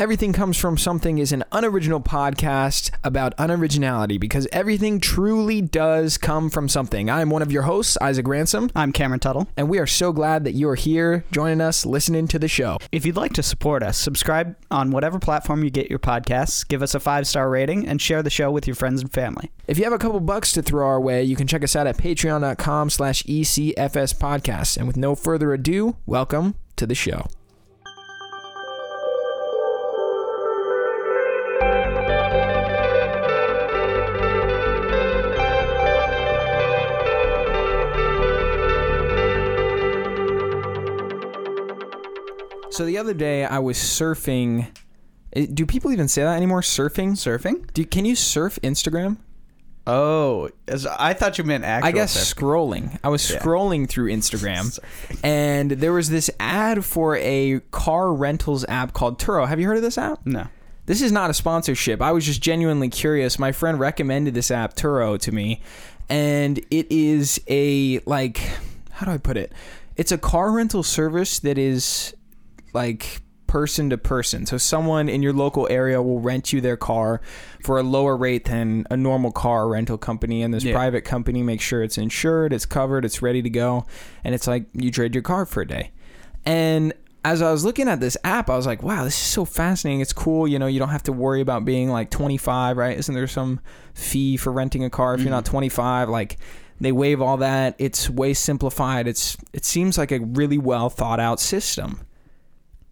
Everything Comes From Something is an unoriginal podcast about unoriginality because everything truly does come from something. I'm one of your hosts, Isaac Ransom, I'm Cameron Tuttle. and we are so glad that you are here joining us, listening to the show. If you'd like to support us, subscribe on whatever platform you get your podcasts, give us a five star rating, and share the show with your friends and family. If you have a couple bucks to throw our way, you can check us out at patreon.com slash ECFS podcast. And with no further ado, welcome to the show. So the other day I was surfing. eh, Do people even say that anymore? Surfing? Surfing? Do, can you surf Instagram? Oh, as I thought you meant actual. I guess surfing. scrolling. I was Yeah. scrolling through Instagram, and there was this ad for a car rentals app called Turo. Have you heard of this app? No. This is not a sponsorship. I was just genuinely curious. My friend recommended this app Turo to me, and it is a like how do I put it? It's a car rental service that is like person to person. So someone in your local area will rent you their car for a lower rate than a normal car rental company and this Yeah. private company makes sure it's insured, it's covered, it's ready to go, and it's like you trade your car for a day. And as I was looking at this app, I was like, wow, this is so fascinating. It's cool. You know, you don't have to worry about being like 25, right? Isn't there some fee for renting a car if you're not mm-hmm. 25? Like they waive all that. It's way simplified. It's it seems like a really well thought out system.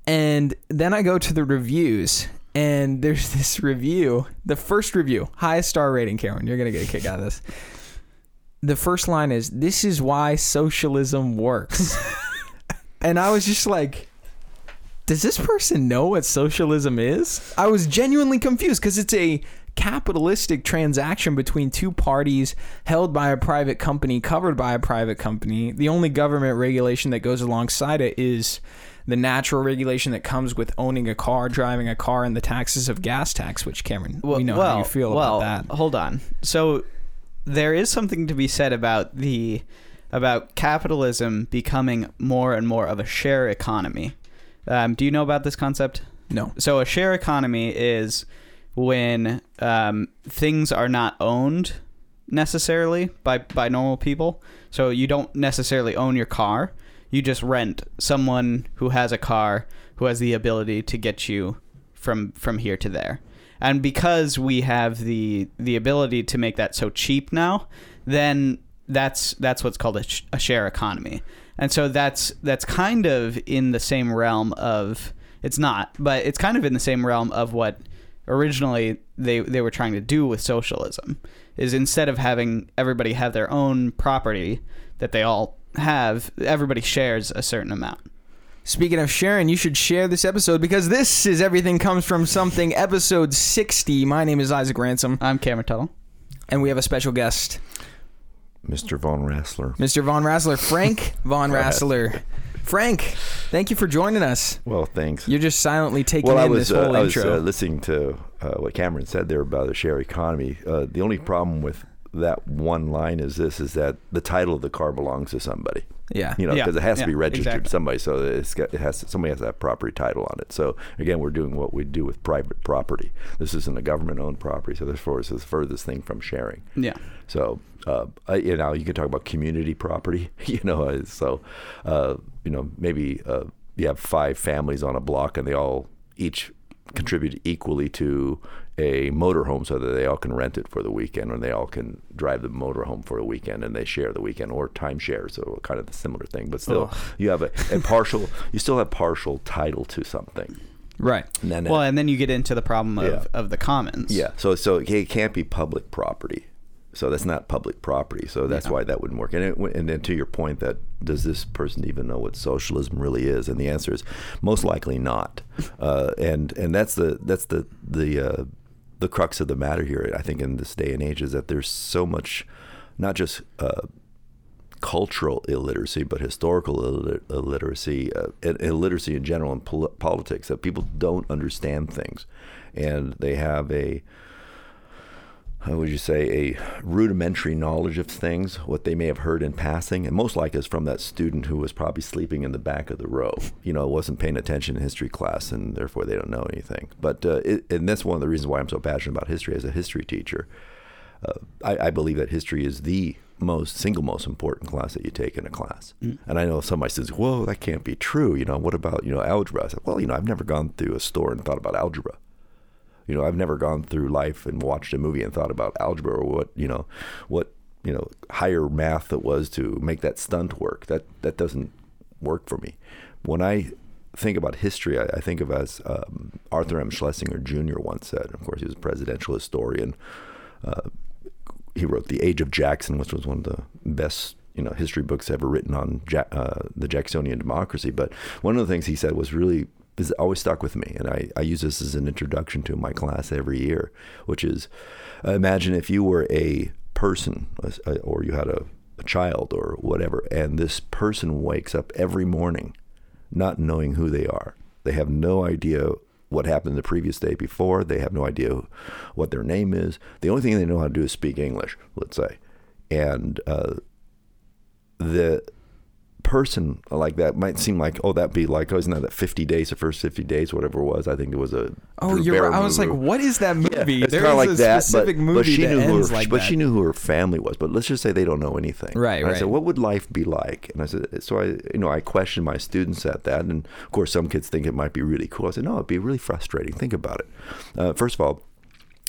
And then I go to the reviews and there's this review, the first review, highest star rating, Cameron. You're going to get a kick out of this. The first line is, This is why socialism works. and I was just like, Does this person know what socialism is? I was genuinely confused because it's a capitalistic transaction between two parties held by a private company, covered by a private company. The only government regulation that goes alongside it is the natural regulation that comes with owning a car, driving a car, and the taxes of gas tax, which Cameron, well, we know how you feel well, about that. Hold on. So there is something to be said about the about capitalism becoming more and more of a share economy. Um, do you know about this concept? No. So a share economy is when um, things are not owned necessarily by by normal people. So you don't necessarily own your car. You just rent someone who has a car who has the ability to get you from from here to there. And because we have the the ability to make that so cheap now, then that's that's what's called a, sh- a share economy. And so that's that's kind of in the same realm of it's not, but it's kind of in the same realm of what originally they they were trying to do with socialism is instead of having everybody have their own property that they all have, everybody shares a certain amount. Speaking of sharing, you should share this episode because this is Everything Comes From Something, episode 60. My name is Isaac Ransom, I'm Cameron Tuttle. and we have a special guest, Mr. Von Rassler. Mr. Von Rassler, Frank Von Rassler. Frank, thank you for joining us. Well, thanks. You're just silently taking well, I in was, this whole uh, I was intro. uh, listening to uh, what Cameron said there about the share economy. Uh, the only problem with that one line is this: is that the title of the car belongs to somebody. yeah. You know, Yeah, because it has to be registered exactly. to somebody, so it's got, it has to, somebody has to have property title on it. So again, we're doing what we do with private property. This isn't a government-owned property, so therefore it's the furthest thing from sharing. Yeah. So, uh, I, you know, you can talk about community property, you know, uh, so, uh, you know, maybe uh, you have five families on a block and they all each contribute equally to a motorhome so that they all can rent it for the weekend or they all can drive the motorhome for a weekend and they share the weekend or timeshare. So kind of a similar thing, but still you have a, a partial, you still have partial title to something. Right. And then, Well, and then you get into the problem of, Yeah. of the commons. yeah. So so it can't be public property. So that's not public property. So that's Yeah. why that wouldn't work. And it, and then to your point that does this person even know what socialism really is? And the answer is most likely not. Uh, and and that's the that's the the uh, the crux of the matter here. I think in this day and age is that there's so much, not just. Uh, cultural illiteracy, but historical illit- illiteracy, uh, illiteracy in general in pol- politics, that people don't understand things, and they have a how would you say, a rudimentary knowledge of things, what they may have heard in passing, and most likely is from that student who was probably sleeping in the back of the row. You know, wasn't paying attention in history class, and therefore they don't know anything. But uh, it, and that's one of the reasons why I'm so passionate about history as a history teacher. Uh, I, I believe that history is the most single most important class that you take in a class. Mm. And I know some of my students, whoa, that can't be true. You know, what about you know algebra? I said, well, you know, I've never gone through a store and thought about algebra. You know, I've never gone through life and watched a movie and thought about algebra or what you know, what you know, higher math that was to make that stunt work. That that doesn't work for me. When I think about history, I, I think of as um, Arthur M. Schlesinger Jr. once said. Of course, he was a presidential historian. Uh, he wrote The Age of Jackson, which was one of the best you know history books ever written on ja- uh, the Jacksonian democracy. But one of the things he said was really is always stuck with me, and I, I use this as an introduction to my class every year, which is imagine if you were a person or you had a, a child or whatever, and this person wakes up every morning not knowing who they are. They have no idea what happened the previous day before. They have no idea what their name is. The only thing they know how to do is speak English, let's say. And uh, the person like that might seem like, oh, that'd be like, oh, isn't that 50 days, the first 50 days, whatever it was? I think it was a. Oh, Drew you're right. I was like, what is that movie? Yeah, There's like a that, specific but, movie but she that knew who ends her, like But that. she knew who her family was. But let's just say they don't know anything. Right, and I said, what would life be like? And I said, so I, you know, I questioned my students at that, and of course, some kids think it might be really cool. I said, no, it'd be really frustrating. Think about it. Uh, first of all,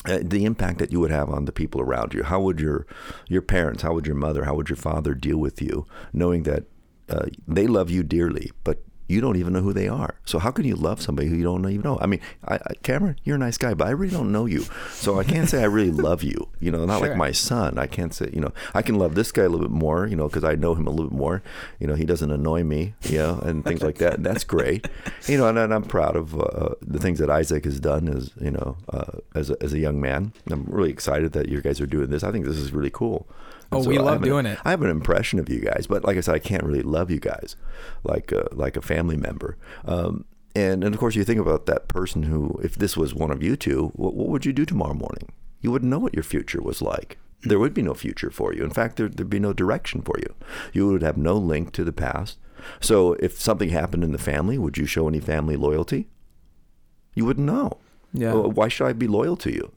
uh, the impact that you would have on the people around you. How would your your parents, how would your mother, how would your father deal with you, knowing that uh, they love you dearly, but you don't even know who they are. So how can you love somebody who you don't even know? I mean, I, I, Cameron, you're a nice guy, but I really don't know you, so I can't say I really love you. You know, not Sure. like my son. I can't say, you know, I can love this guy a little bit more, you know, because I know him a little bit more. You know, he doesn't annoy me, you know, and things like that. And that's great. You know, and, and I'm proud of uh, the things that Isaac has done as you know, uh, as a, as a young man. I'm really excited that you guys are doing this. I think this is really cool. Oh, And we love have an- doing it. I have an impression of you guys, but like I said, I can't really love you guys like uh, like a family member. Um, and and of course, you think about that person who, if this was one of you two, what, what would you do tomorrow morning? You wouldn't know what your future was like. There would be no future for you. In fact, there, there'd be no direction for you. You would have no link to the past. So, if something happened in the family, would you show any family loyalty? You wouldn't know. Yeah. Well, why should I be loyal to you?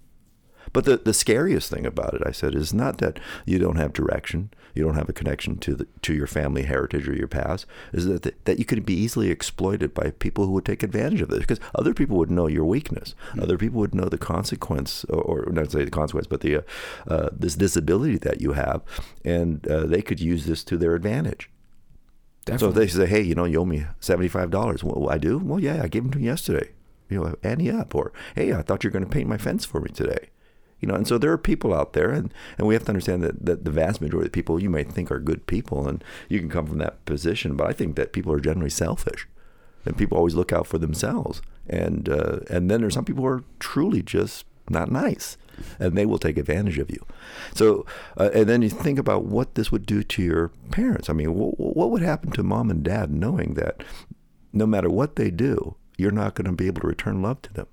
But the, the scariest thing about it, I said, is not that you don't have direction, you don't have a connection to the to your family heritage or your past, is that that you could be easily exploited by people who would take advantage of this because other people would know your weakness, other people would know the consequence, or, or not say the consequence, but the uh, uh, this disability that you have, and uh, they could use this to their advantage. So if they say, "Hey, you know, you owe me seventy five dollars," well, I do. Well, yeah, I gave them to you yesterday. You know, ante up, or hey, I thought you were going to paint my fence for me today. You know, and so there are people out there, and, and we have to understand that, that the vast majority of people you might think are good people, and you can come from that position, but I think that people are generally selfish, and people always look out for themselves, and uh, and then there's some people who are truly just not nice, and they will take advantage of you. So, uh, and then you think about what this would do to your parents. I mean, wh- what would happen to mom and dad knowing that no matter what they do, you're not going to be able to return love to them?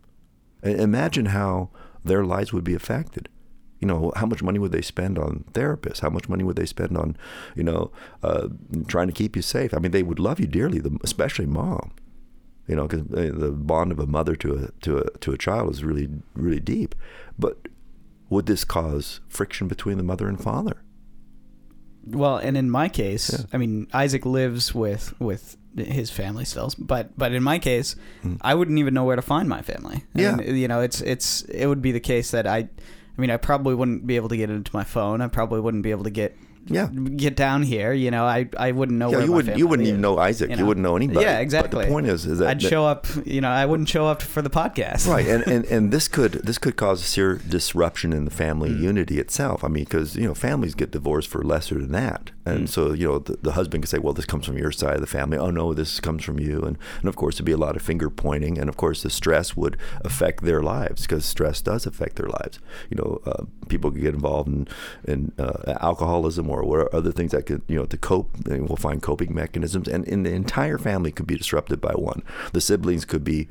Imagine how their lives would be affected. You know, how much money would they spend on therapists? How much money would they spend on, you know, uh, trying to keep you safe? I mean, they would love you dearly, the- especially mom. You know, because the bond of a mother to a to a to a child is really really deep. But would this cause friction between the mother and father? Well, and in my case, Yeah. I mean, Isaac lives with with his family still, but but in my case, I wouldn't even know where to find my family. Yeah. And, you know, it's it's it would be the case that I, I mean, I probably wouldn't be able to get into my phone. I probably wouldn't be able to get Yeah. get down here. You know, I I wouldn't know Yeah, you wouldn't you wouldn't even know Isaac. You, wouldn't know anybody. Yeah, But exactly. the point is, is that I'd that- show up. You know, I wouldn't show up for the podcast. right and, and and this could this could cause a serious disruption in the family Mm. unity itself i mean because you know families get divorced for lesser than that and Mm. so you know the, the husband can say well this comes from your side of the family. Oh no this comes from you. And, and of course there'd be a lot of finger pointing. And of course the stress would affect their lives because stress does affect their lives. You know uh, people could get involved in in uh, alcoholism or what are other things that could you know to cope they will find coping mechanisms. And, and the entire family could be disrupted by one. The siblings could be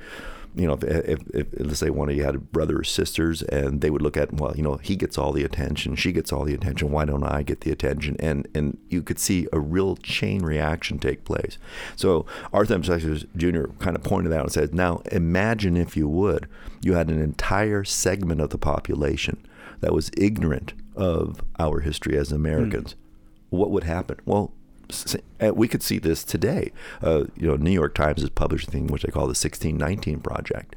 you know, if, if, if let's say one of you had brothers or sisters, and they would look at, well, you know, he gets all the attention, she gets all the attention. Why don't I get the attention? And and you could see a real chain reaction take place. So Arthur M. Jr. kind of pointed out and said, now imagine if you would, you had an entire segment of the population that was ignorant of our history as Americans. Hmm. What would happen? Well, we could see this today. Uh, you know, New York Times has published a thing which they call the 1619 Project,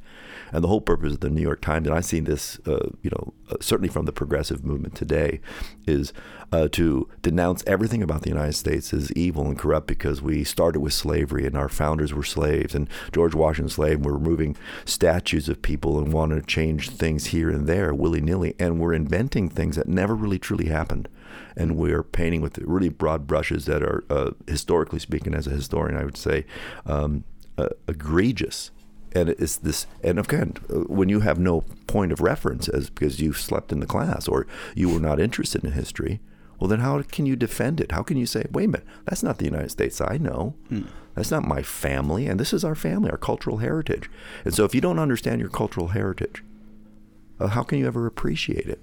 and the whole purpose of the New York Times, and I've seen this, uh, you know, uh, certainly from the progressive movement today, is uh, to denounce everything about the United States as evil and corrupt because we started with slavery and our founders were slaves and George Washington's slave. And we're removing statues of people and want to change things here and there willy nilly, and we're inventing things that never really truly happened and we're painting with really broad brushes that are, uh, historically speaking, as a historian, I would say, um, uh, egregious. And it's this, and again, uh, when you have no point of reference, as because you slept in the class or you were not interested in history, well, then how can you defend it? How can you say, wait a minute, that's not the United States I know. That's not my family, and this is our family, our cultural heritage. And so, if you don't understand your cultural heritage, uh, how can you ever appreciate it?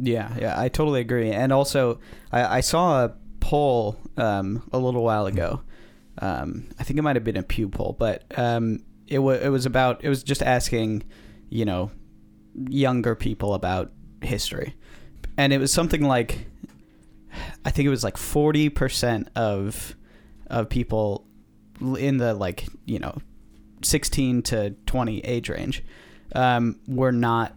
Yeah, yeah, I totally agree. And also, I, I saw a poll um, a little while ago. Um, I think it might have been a Pew poll, but um, it was it was about it was just asking, you know, younger people about history, and it was something like, I think it was like forty percent of of people in the like you know, sixteen to twenty age range, um, were not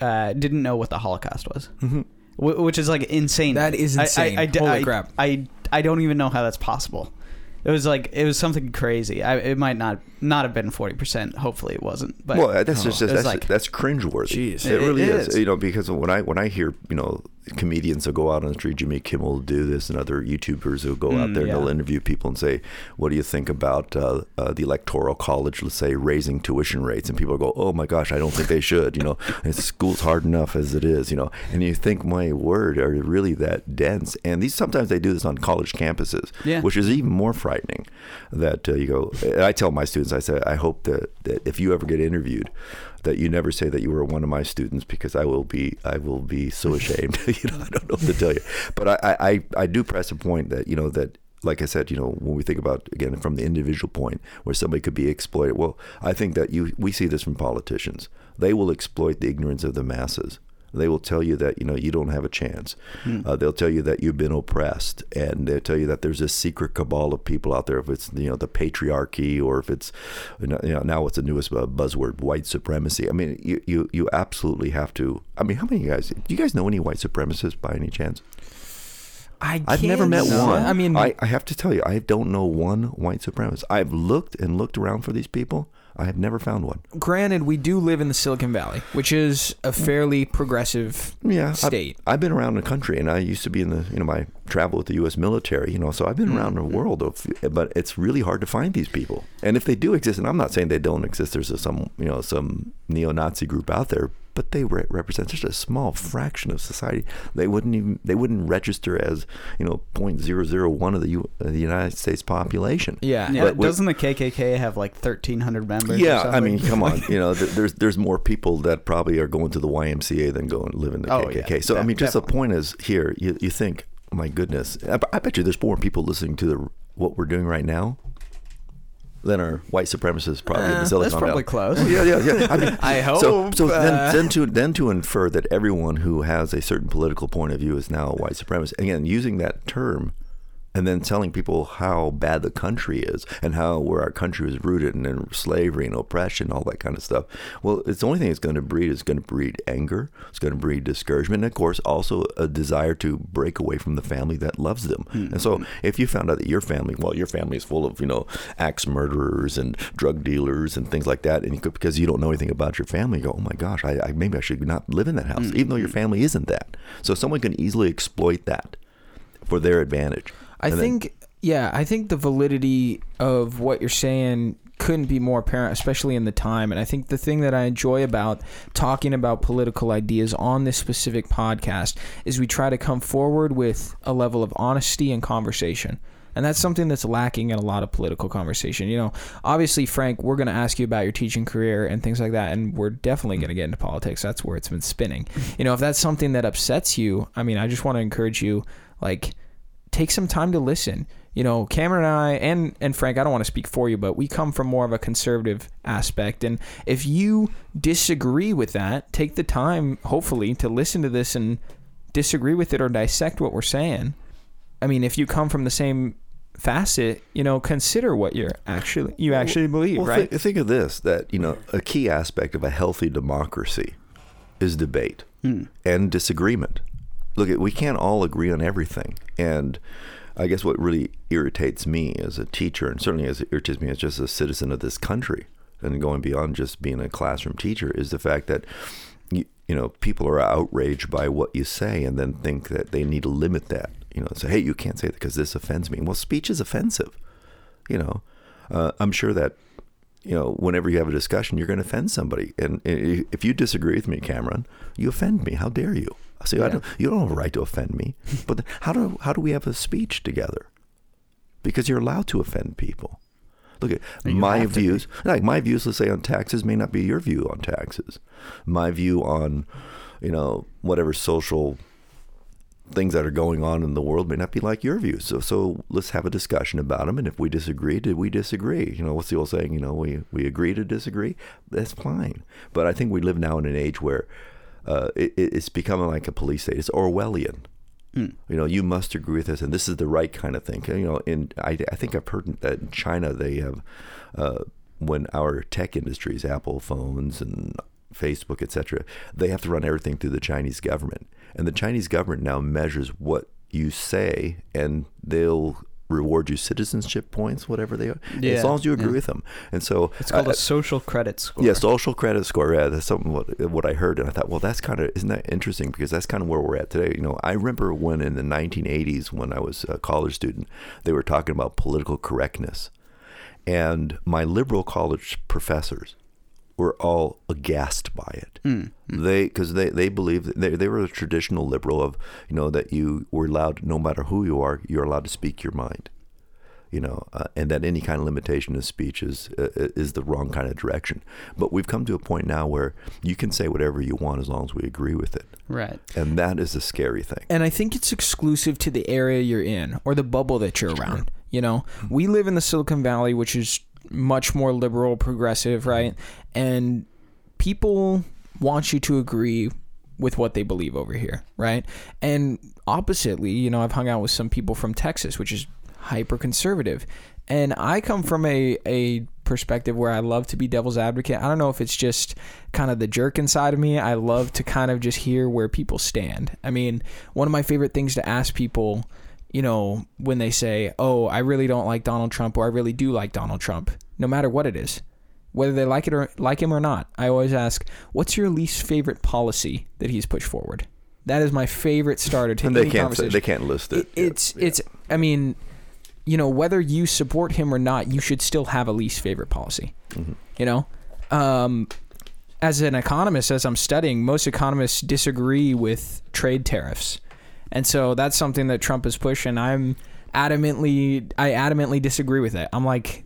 uh, didn't know what the Holocaust was, Mm-hmm. Wh- which is like insane. That is I- I- insane. I, Holy I- crap. I I don't even know how that's possible. It was like it was something crazy. I, it might not not have been forty percent. Hopefully, it wasn't. But well, that's just it was that's, like- that's cringeworthy. Jeez. it, It- really it is. is. You know, because when I when I hear you know comedians will go out on the street, Jimmy Kimmel will do this, and other YouTubers will go out Mm, there and they'll interview people and say, "What do you think about uh, uh, the electoral college? Let's say raising tuition rates," and people go, "Oh my gosh, I don't think they should." You know, school's hard enough as it is. You know, and you think, my word, are they really that dense? And these sometimes they do this on college campuses, Yeah. which is even more frightening. That uh, you go, I tell my students, I say, I hope that, that if you ever get interviewed, that you never say that you were one of my students because I will be I will be so ashamed. you know, I don't know what to tell you. But I, I, I do press a point that, you know, that like I said, you know, when we think about again from the individual point where somebody could be exploited, well, I think that you we see this from politicians. They will exploit the ignorance of the masses. They will tell you that you know you don't have a chance. Uh, they'll tell you that you've been oppressed, and they'll tell you that there's this secret cabal of people out there. If it's you know the patriarchy, or if it's you know now what's the newest uh, buzzword, white supremacy. I mean, you, you you absolutely have to. I mean, how many of you guys? Do you guys know any white supremacists by any chance? I I've never met one. I mean, I, I have to tell you, I don't know one white supremacist. I've looked and looked around for these people. I have never found one. granted, we do live in the Silicon Valley, which is a fairly progressive Yeah, I've- state. I've, been around the country, and I used to be in the you know my travel with the U.S. military. You know, so I've been around the mm-hmm. world. Of, but it's really hard to find these people. And if they do exist, and I'm not saying they don't exist. There's a, some you know some neo-Nazi group out there, but they re- represent just a small fraction of society. They wouldn't even they wouldn't register as you know 0.001 of the U, uh, the United States population. Yeah. yeah, But doesn't the KKK have like thirteen hundred members? or Yeah, I mean, come on. You know, th- there's there's more people that probably are going to the YMCA than going to live in the Oh, KKK. yeah, so I mean, just the point is here. You you think, my goodness, I, I bet you there's more people listening to the what we're doing right now than are white supremacists probably in Uh, the Silicon Valley. that's probably Valley. close. Yeah, yeah, yeah. I mean, I hope, so then, uh, then to then to infer that everyone who has a certain political point of view is now a white supremacist. Again, using that term, and then telling people how bad the country is and how where our country was rooted in, in slavery and oppression, all that kind of stuff. Well, it's the only thing it's going to breed is going to breed anger. It's going to breed discouragement, and of course, also a desire to break away from the family that loves them. And so, mm-hmm. if you found out that your family, well, your family is full of you know axe murderers and drug dealers and things like that, and you could, because you don't know anything about your family, you go, oh my gosh, I, I maybe I should not live in that house, even though your mm-hmm. family isn't that. So someone can easily exploit that for their advantage. I And then- think, yeah, I think the validity of what you're saying couldn't be more apparent, especially in the time. And I think the thing that I enjoy about talking about political ideas on this specific podcast is we try to come forward with a level of honesty and conversation. And that's something that's lacking in a lot of political conversation. You know, obviously, Frank, we're going to ask you about your teaching career and things like that. And we're definitely going to get into politics. That's where it's been spinning. You know, if that's something that upsets you, I mean, I just want to encourage you, like, take some time to listen. You know, Cameron and I, and, and Frank, I don't want to speak for you, but we come from more of a conservative aspect. And if you disagree with that, take the time, hopefully, to listen to this and disagree with it or dissect what we're saying. I mean, if you come from the same facet, you know, consider what you're actually you actually believe, Well, right? thi- think of this: that you know, a key aspect of a healthy democracy is debate hmm. and disagreement. Look, we can't all agree on everything, and I guess what really irritates me as a teacher, and certainly as it irritates me as just a citizen of this country, and going beyond just being a classroom teacher, is the fact that you, you know people are outraged by what you say, and then think that they need to limit that. You know, say, hey, you can't say that because this offends me. Well, speech is offensive. You know, uh, I'm sure that you know, whenever you have a discussion, you're going to offend somebody. And if you disagree with me, Cameron, you offend me. How dare you? I say, I Yeah. don't, you don't have a right to offend me. But how do how do we have a speech together? Because you're allowed to offend people. Look at my have to be. views. Like my views, let's say on taxes, may not be your view on taxes. My view on, you know, whatever social things that are going on in the world may not be like your views. So, so let's have a discussion about them. And if we disagree, did we disagree? You know, what's the old saying? You know, we we agree to disagree. That's fine. But I think we live now in an age where uh, it, it- it's becoming like a police state. It's Orwellian. You know, you must agree with this, and this is the right kind of thing. You know, in I, I think I've heard that in China they have uh, when our tech industries, Apple phones and Facebook, etc., they have to run everything through the Chinese government, and the Chinese government now measures what you say, and they'll reward you citizenship points, whatever they are, as long as you agree yeah. with them. And so It's called a a social credit score. yeah, social credit score. Yeah, that's something what, what I heard, and I thought, well, that's kind of isn't that interesting because that's kind of where we're at today. You know, I remember when in the 1980s, when I was a college student, they were talking about political correctness, and my liberal college professors were all aghast by it. They because they they believed they they were a traditional liberal of you know that you were allowed no matter who you are you're allowed to speak your mind you know, uh, and that any kind of limitation of speech is uh, is the wrong kind of direction. But we've come to a point now where you can say whatever you want as long as we agree with it, Right. and that is a scary thing. And I think it's exclusive to the area you're in or the bubble that you're around. You know, we live in the Silicon Valley, which is much more liberal, progressive, right? And people want you to agree with what they believe over here, right? And oppositely, you know, I've hung out with some people from Texas, which is hyper conservative. And I come from a, a perspective where I love to be devil's advocate. I don't know if it's just kind of the jerk inside of me. I love to kind of just hear where people stand. I mean, one of my favorite things to ask people, you know, when they say, "Oh, I really don't like Donald Trump," or "I really do like Donald Trump," no matter what it is, whether they like it or like him or not, I always ask, "What's your least favorite policy that he's pushed forward?" That is my favorite starter to And they any can't say, conversation. they can't list it. It- it's it's. I mean, you know, whether you support him or not, you should still have a least favorite policy. You know, um, as an economist, as I'm studying, most economists disagree with trade tariffs, and so that's something that Trump is pushing. I'm adamantly, I adamantly disagree with it. I'm like,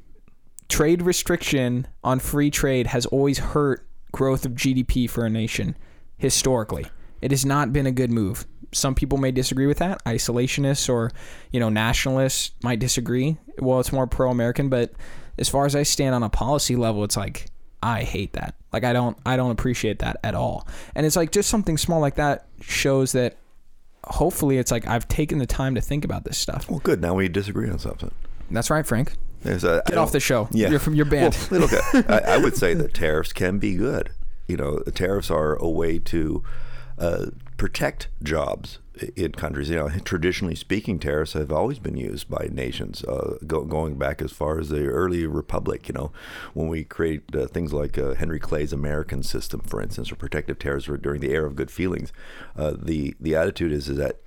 trade restriction on free trade has always hurt growth of GDP for a nation historically. It has not been a good move. Some people may disagree with that. Isolationists or, you know, nationalists might disagree. Well, it's more pro-American, but as far as I stand on a policy level, it's like I hate that. Like I don't I don't appreciate that at all. And it's like just something small like that shows that hopefully it's like I've taken the time to think about this stuff. well, good. Now we disagree on something. That's right, Frank. There's a- I Get off the show. Yeah. You're from your band. Well, look, I, I would say that tariffs can be good. You know, tariffs are a way to uh, protect jobs in countries. You know, traditionally speaking, tariffs have always been used by nations, uh, go, going back as far as the early republic. You know, when we create uh, things like uh, Henry Clay's American system, for instance, or protective tariffs during the era of good feelings, uh, the the attitude is, is that.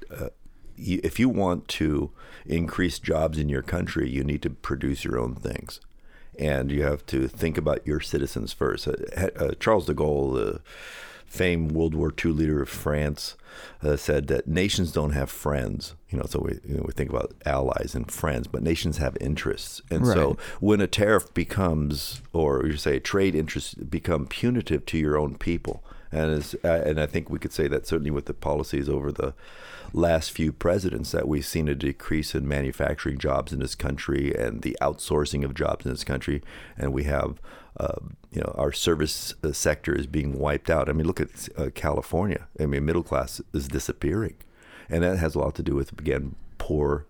If you want to increase jobs in your country, you need to produce your own things and you have to think about your citizens first. Uh, uh, Charles de Gaulle, the famed World War II leader of France uh, said that nations don't have friends. You know, so we you know, we think about allies and friends, but nations have interests. And so when a tariff becomes, or you say trade interests become punitive to your own people, and as, uh, and I think we could say that certainly with the policies over the last few presidents that we've seen a decrease in manufacturing jobs in this country and the outsourcing of jobs in this country, and we have. Uh, you know, our service uh, sector is being wiped out. I mean, look at uh, California. I mean, middle class is disappearing, and that has a lot to do with again poor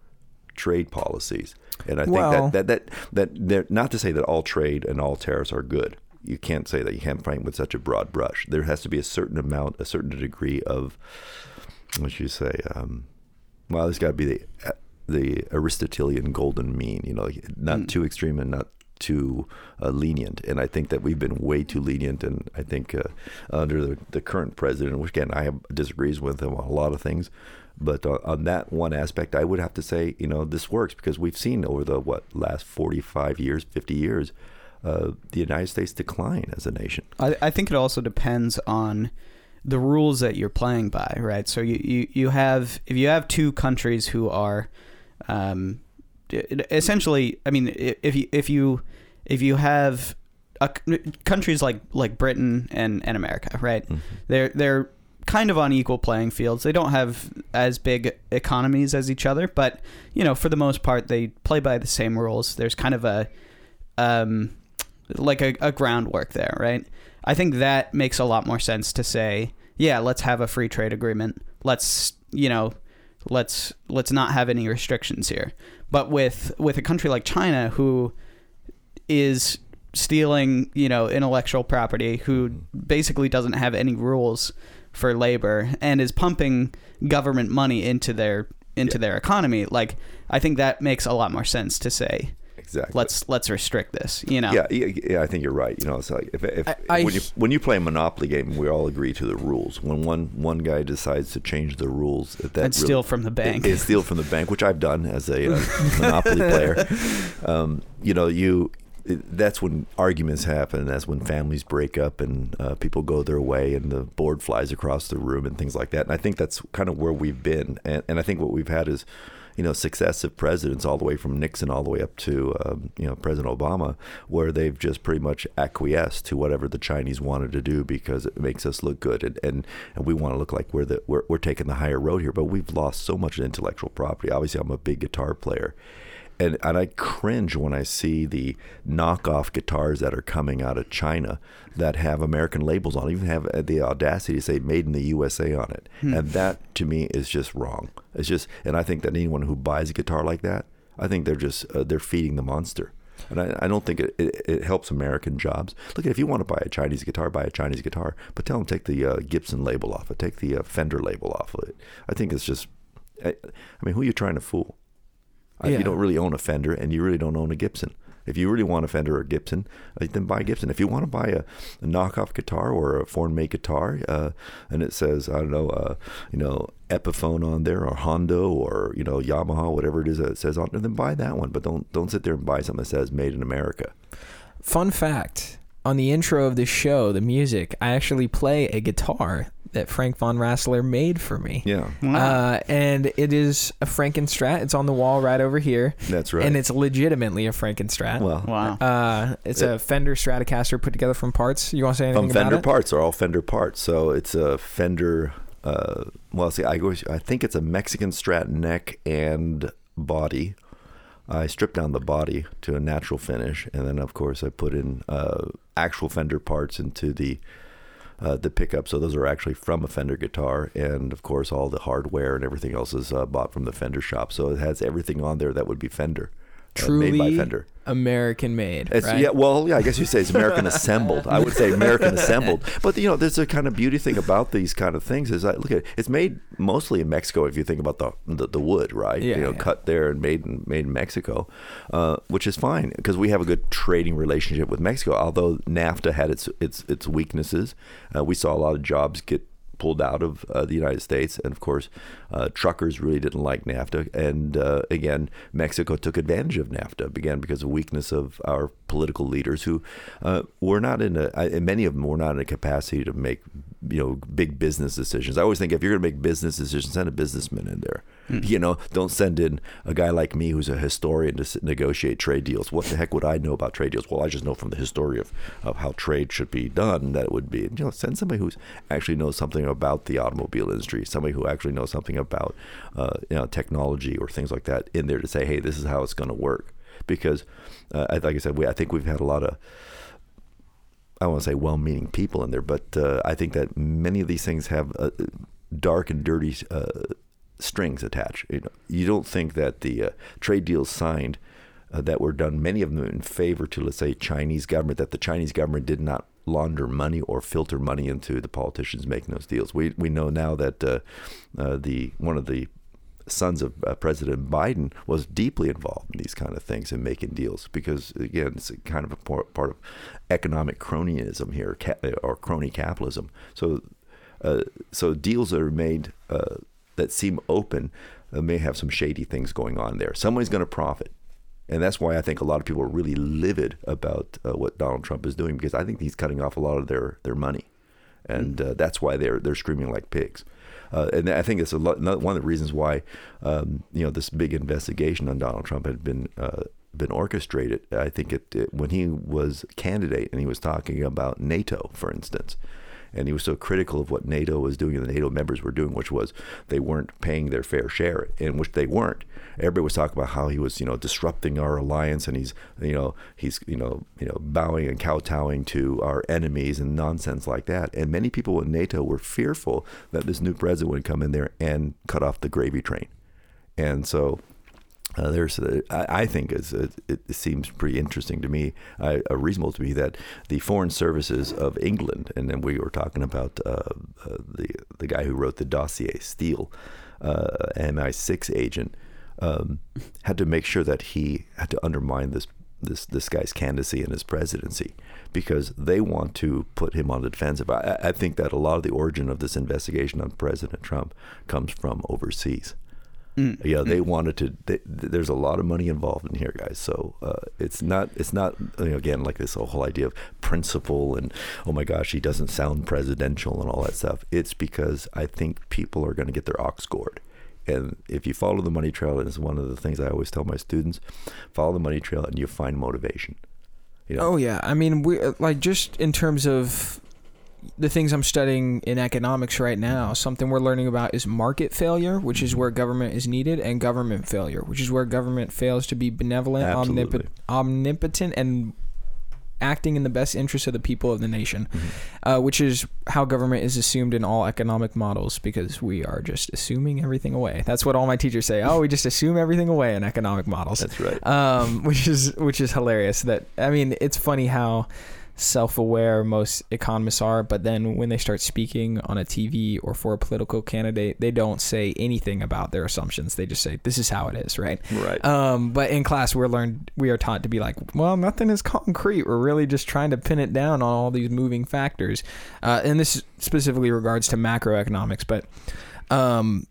trade policies. And I think Well- that that that that not to say that all trade and all tariffs are good. You can't say that. You can't paint with such a broad brush. There has to be a certain amount, a certain degree of what you say? Um, well, there's got to be the the Aristotelian golden mean. You know, like not too extreme and not too uh, lenient. And I think that we've been way too lenient. And I think uh, under the, the current president, which again I have disagrees with him on a lot of things, but uh, on that one aspect, I would have to say, you know, this works because we've seen over the what last 45 years, 50 years, uh, the United States decline as a nation. I, I think it also depends on the rules that you're playing by, right? So you, you, you have if you have two countries who are um, essentially, I mean, if you if you if you have a, countries like like Britain and, and America, right? They're they're kind of on equal playing fields. They don't have as big economies as each other, but you know, for the most part, they play by the same rules. There's kind of a um, like a, a groundwork there, right? I think that makes a lot more sense to say, yeah, let's have a free trade agreement. Let's you know, let's let's not have any restrictions here. But with with a country like China, who is stealing, you know, intellectual property, who basically doesn't have any rules for labor and is pumping government money into their into their economy, like I think that makes a lot more sense to say Exactly. let's let's restrict this, you know. Yeah, yeah, yeah, I think you're right. You know, it's like if, if I- I- when you when you play a Monopoly game, we all agree to the rules. When one one guy decides to change the rules, that And steal from the bank. is steal from the bank, which I've done as a uh, Monopoly player. Um, you know, you that's when arguments happen. That's when families break up and uh, people go their way, and the board flies across the room and things like that. And I think that's kind of where we've been. And, and I think what we've had is you know, successive presidents, all the way from Nixon all the way up to, um, you know, President Obama, where they've just pretty much acquiesced to whatever the Chinese wanted to do because it makes us look good, and and, and we want to look like we're the we're, we're taking the higher road here. But we've lost so much intellectual property. Obviously, I'm a big guitar player. And, and I cringe when I see the knockoff guitars that are coming out of China that have American labels on, even have uh, the audacity to say "Made in the USA" on it, and that to me is just wrong. It's just, and I think that anyone who buys a guitar like that, I think they're just uh, they're feeding the monster. And I, I don't think it, it, it helps American jobs. Look, if you want to buy a Chinese guitar, buy a Chinese guitar, but tell them take the uh, Gibson label off it, take the uh, Fender label off of it. I think it's just, I, I mean, who are you trying to fool? Uh, Yeah. You don't really own a Fender, and you really don't own a Gibson. If you really want a Fender or a Gibson, uh, then buy a Gibson. If you want to buy a, a knockoff guitar or a foreign-made guitar, uh, and it says I don't know, uh, you know, Epiphone on there or Hondo or you know Yamaha, whatever it is that it says on there, then buy that one. But don't don't sit there and buy something that says "Made in America." Fun fact on the intro of this show, the music, I actually play a guitar that Frank von Rassler made for me. Yeah, Uh, and it is a Frankenstrat. It's on the wall right over here. that's right. And it's legitimately a Frankenstrat. well, Wow. uh, it's a Fender Stratocaster put together from parts. You want to say anything from about Fender it? parts are all Fender parts. So it's a Fender. Uh, well, see, I go. I think it's a Mexican Strat neck and body. I stripped down the body to a natural finish, and then of course I put in uh, actual Fender parts into the uh, the pickup. So those are actually from a Fender guitar, and of course all the hardware and everything else is uh, bought from the Fender shop. So it has everything on there that would be Fender, uh, made by Truly Fender. American made. Right? Yeah, well, yeah, I guess you say it's American assembled. I would say American assembled. But you know, there's a kind of beauty thing about these kind of things. Is I look at it, it's made mostly in Mexico. If you think about the the, the wood, right? Yeah, you know, yeah. cut there and made in made in Mexico, uh, which is fine because we have a good trading relationship with Mexico. Although NAFTA had its its its weaknesses, uh, we saw a lot of jobs get pulled out of uh, the United States, and of course, uh, truckers really didn't like NAFTA. And uh, again, Mexico took advantage of NAFTA again because of weakness of our political leaders who uh, were not in a. And many of them were not in a capacity to make you know big business decisions. I always think if you're going to make business decisions, send a businessman in there. You know, don't send in a guy like me who's a historian to negotiate trade deals. What the heck would I know about trade deals? Well, I just know from the history of, of how trade should be done that it would be. You know, send somebody who actually knows something about the automobile industry, somebody who actually knows something about uh, you know technology or things like that in there to say, hey, this is how it's going to work. Because, uh, like I said, we, I think we've had a lot of I don't want to say well-meaning people in there, but uh, I think that many of these things have uh, dark and dirty uh, strings attached. You, know, you don't think that the uh, trade deals signed uh, that were done, many of them in favor to, let's say, Chinese government, that the Chinese government did not launder money or filter money into the politicians making those deals. We we know now that uh, the one of the sons of uh, President Biden was deeply involved in these kind of things and making deals because again it's kind of a part of economic cronyism here or crony capitalism. So uh, so deals that are made uh, that seem open uh, may have some shady things going on there. Somebody's going to profit. And that's why I think a lot of people are really livid about uh, what Donald Trump is doing because I think he's cutting off a lot of their, their money, and uh, that's why they're they're screaming like pigs. Uh, and I think it's a lot, one of the reasons why um, you know this big investigation on Donald Trump had been uh, been orchestrated. I think it, it, when he was candidate and he was talking about NATO, for instance, and he was so critical of what NATO was doing and the NATO members were doing, which was they weren't paying their fair share, in which they weren't. Everybody was talking about how he was, you know, disrupting our alliance, and he's, you know, he's, you know, you know, bowing and kowtowing to our enemies and nonsense like that. And many people in NATO were fearful that this new president would come in there and cut off the gravy train. And so uh, there's, uh, I, I, think it, it, seems pretty interesting to me, uh, reasonable to me that the foreign services of England, and then we were talking about uh, uh, the the guy who wrote the dossier, Steele, uh, MI6 agent, um, had to make sure that he had to undermine this this this guy's candidacy and his presidency because they want to put him on the defensive. I, I think that a lot of the origin of this investigation on President Trump comes from overseas. Mm. Yeah, they mm. wanted to. They, there's a lot of money involved in here, guys. So uh, it's not. It's not. You know, again, like this whole idea of principle and oh my gosh, he doesn't sound presidential and all that stuff. It's because I think people are going to get their ox gored. And if you follow the money trail, and it's one of the things I always tell my students, follow the money trail and you find motivation. You know? Oh yeah, I mean, we like just in terms of the things I'm studying in economics right now, something we're learning about is market failure, which is where government is needed, and government failure, which is where government fails to be benevolent, omnip- omnipotent, and acting in the best interest of the people of the nation, mm-hmm. uh, which is how government is assumed in all economic models because we are just assuming everything away. That's what all my teachers say. Oh, we just assume everything away in economic models. That's right. Um, which is which is hilarious. That I mean, it's funny how self-aware most economists are but then when they start speaking on a TV or for a political candidate they don't say anything about their assumptions. They just say this is how it is right? Right. Um, but in class we're learned we are taught to be like well nothing is concrete. We're really just trying to pin it down on all these moving factors. Uh, and this specifically regards to macroeconomics but um,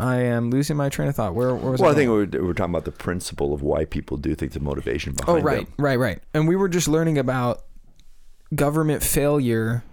I am losing my train of thought. Where, where was well, I, I think we were, we talking about the principle of why people do things, the motivation oh, behind. It. Oh, right, them. right, right. And we were just learning about government failure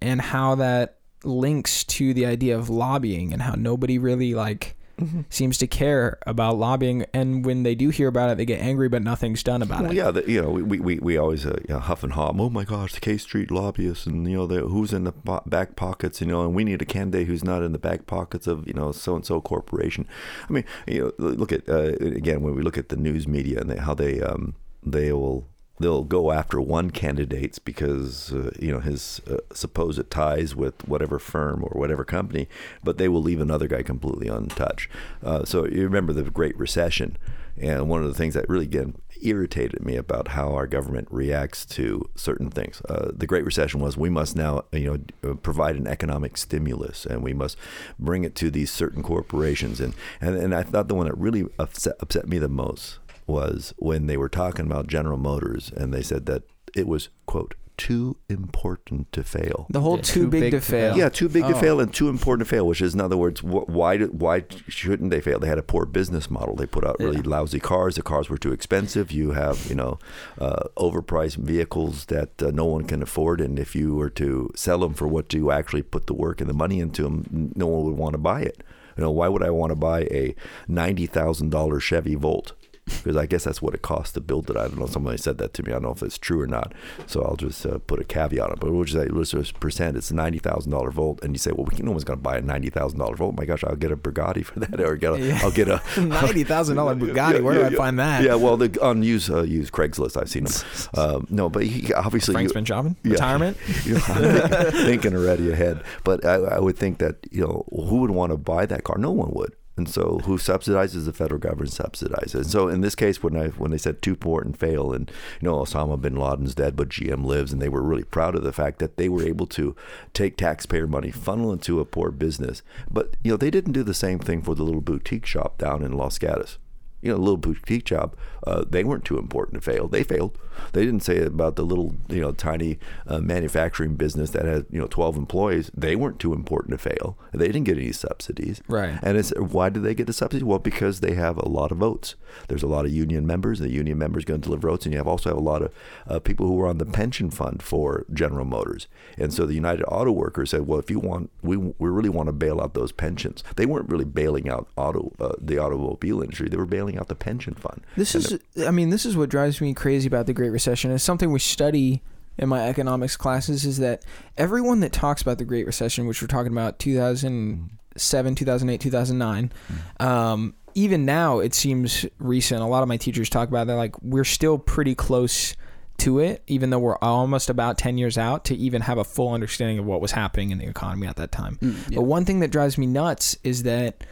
and how that links to the idea of lobbying and how nobody really like mm-hmm. seems to care about lobbying. And when they do hear about it, they get angry, but nothing's done about well, it. Yeah, the, you know, we we, we always uh, you know, huff and hum. Oh my gosh, the K Street lobbyists, and you know, the, who's in the back pockets? You know, and we need a candidate who's not in the back pockets of you know so and so corporation. I mean, you know, look at uh, again when we look at the news media and they, how they um, they will they'll go after one candidate because uh, you know his uh, supposed ties with whatever firm or whatever company, but they will leave another guy completely untouched. Uh, so you remember the Great Recession, and one of the things that really again irritated me about how our government reacts to certain things. Uh, the Great Recession was we must now you know provide an economic stimulus and we must bring it to these certain corporations and and, and I thought the one that really upset, upset me the most was when they were talking about General Motors and they said that it was, quote, too important to fail. The whole Yeah, too, big, to fail. Yeah, too big to Oh. fail and too important to fail. Which is, in other words, wh- why do, why shouldn't they fail? They had a poor business model. They put out really Yeah. lousy cars. The cars were too expensive. You have you know uh, overpriced vehicles that uh, no one can afford, and if you were to sell them for what you actually put the work and the money into them, no one would want to buy it. You know, why would I want to buy a ninety thousand dollar Chevy Volt? Because I guess that's what it costs to build it. I don't know. Somebody said that to me. I don't know if it's true or not. So I'll just uh, put a caveat on it. But we'll just say, let's just pretend it's a ninety thousand dollar Volt, and you say, well, we can, no one's going to buy a ninety thousand dollar Volt. My gosh, I'll get a Bugatti for that, or get a, Yeah. I'll get a Ninety thousand dollar Bugatti. Yeah, Where yeah, do I find that? Yeah, well, the, on use uh, use Craigslist, I've seen them. Um, no, but he, obviously, Frank's you, been shopping. Retirement. you know, I'm thinking already ahead. But I, I would think that you know who would want to buy that car? No one would. And so, who subsidizes the federal government subsidizes. And so, in this case, when I when they said too and fail, and you know Osama bin Laden's dead, but GM lives, and they were really proud of the fact that they were able to take taxpayer money, funnel into a poor business. But you know they didn't do the same thing for the little boutique shop down in Los Gatos you know, little boutique shop, uh, they weren't too important to fail. They failed. They didn't say about the little, you know, tiny uh, manufacturing business that had, you know, 12 employees. They weren't too important to fail. They didn't get any subsidies. Right. And it's why did they get the subsidies? Well, because they have a lot of votes. There's a lot of union members. The union members going to deliver votes, and you have also have a lot of uh, people who are on the pension fund for General Motors. And so the United Auto Workers said, well, if you want, we we really want to bail out those pensions. They weren't really bailing out auto uh, the automobile industry. They were bailing out the pension fund. This And is, I mean, this is what drives me crazy about the Great Recession. It's something we study in my economics classes. Is that everyone that talks about the Great Recession, which we're talking about 2007, 2008, 2009, um, even now it seems recent. A lot of my teachers talk about that. Like we're still pretty close to it, even though we're almost about 10 years out to even have a full understanding of what was happening in the economy at that time. Mm, yeah. But one thing that drives me nuts is that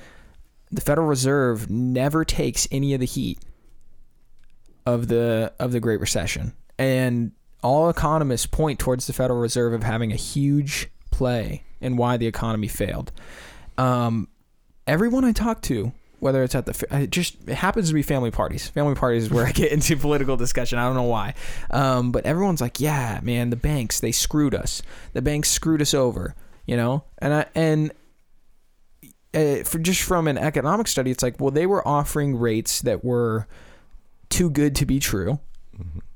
the Federal Reserve never takes any of the heat of the of the Great Recession, and all economists point towards the Federal Reserve of having a huge play in why the economy failed. Um, everyone I talk to, whether it's at the it just it happens to be family parties. Family parties is where I get into political discussion. I don't know why, um, but everyone's like, "Yeah, man, the banks they screwed us. The banks screwed us over." You know, and I and uh, for just from an economic study, it's like, well, they were offering rates that were too good to be true.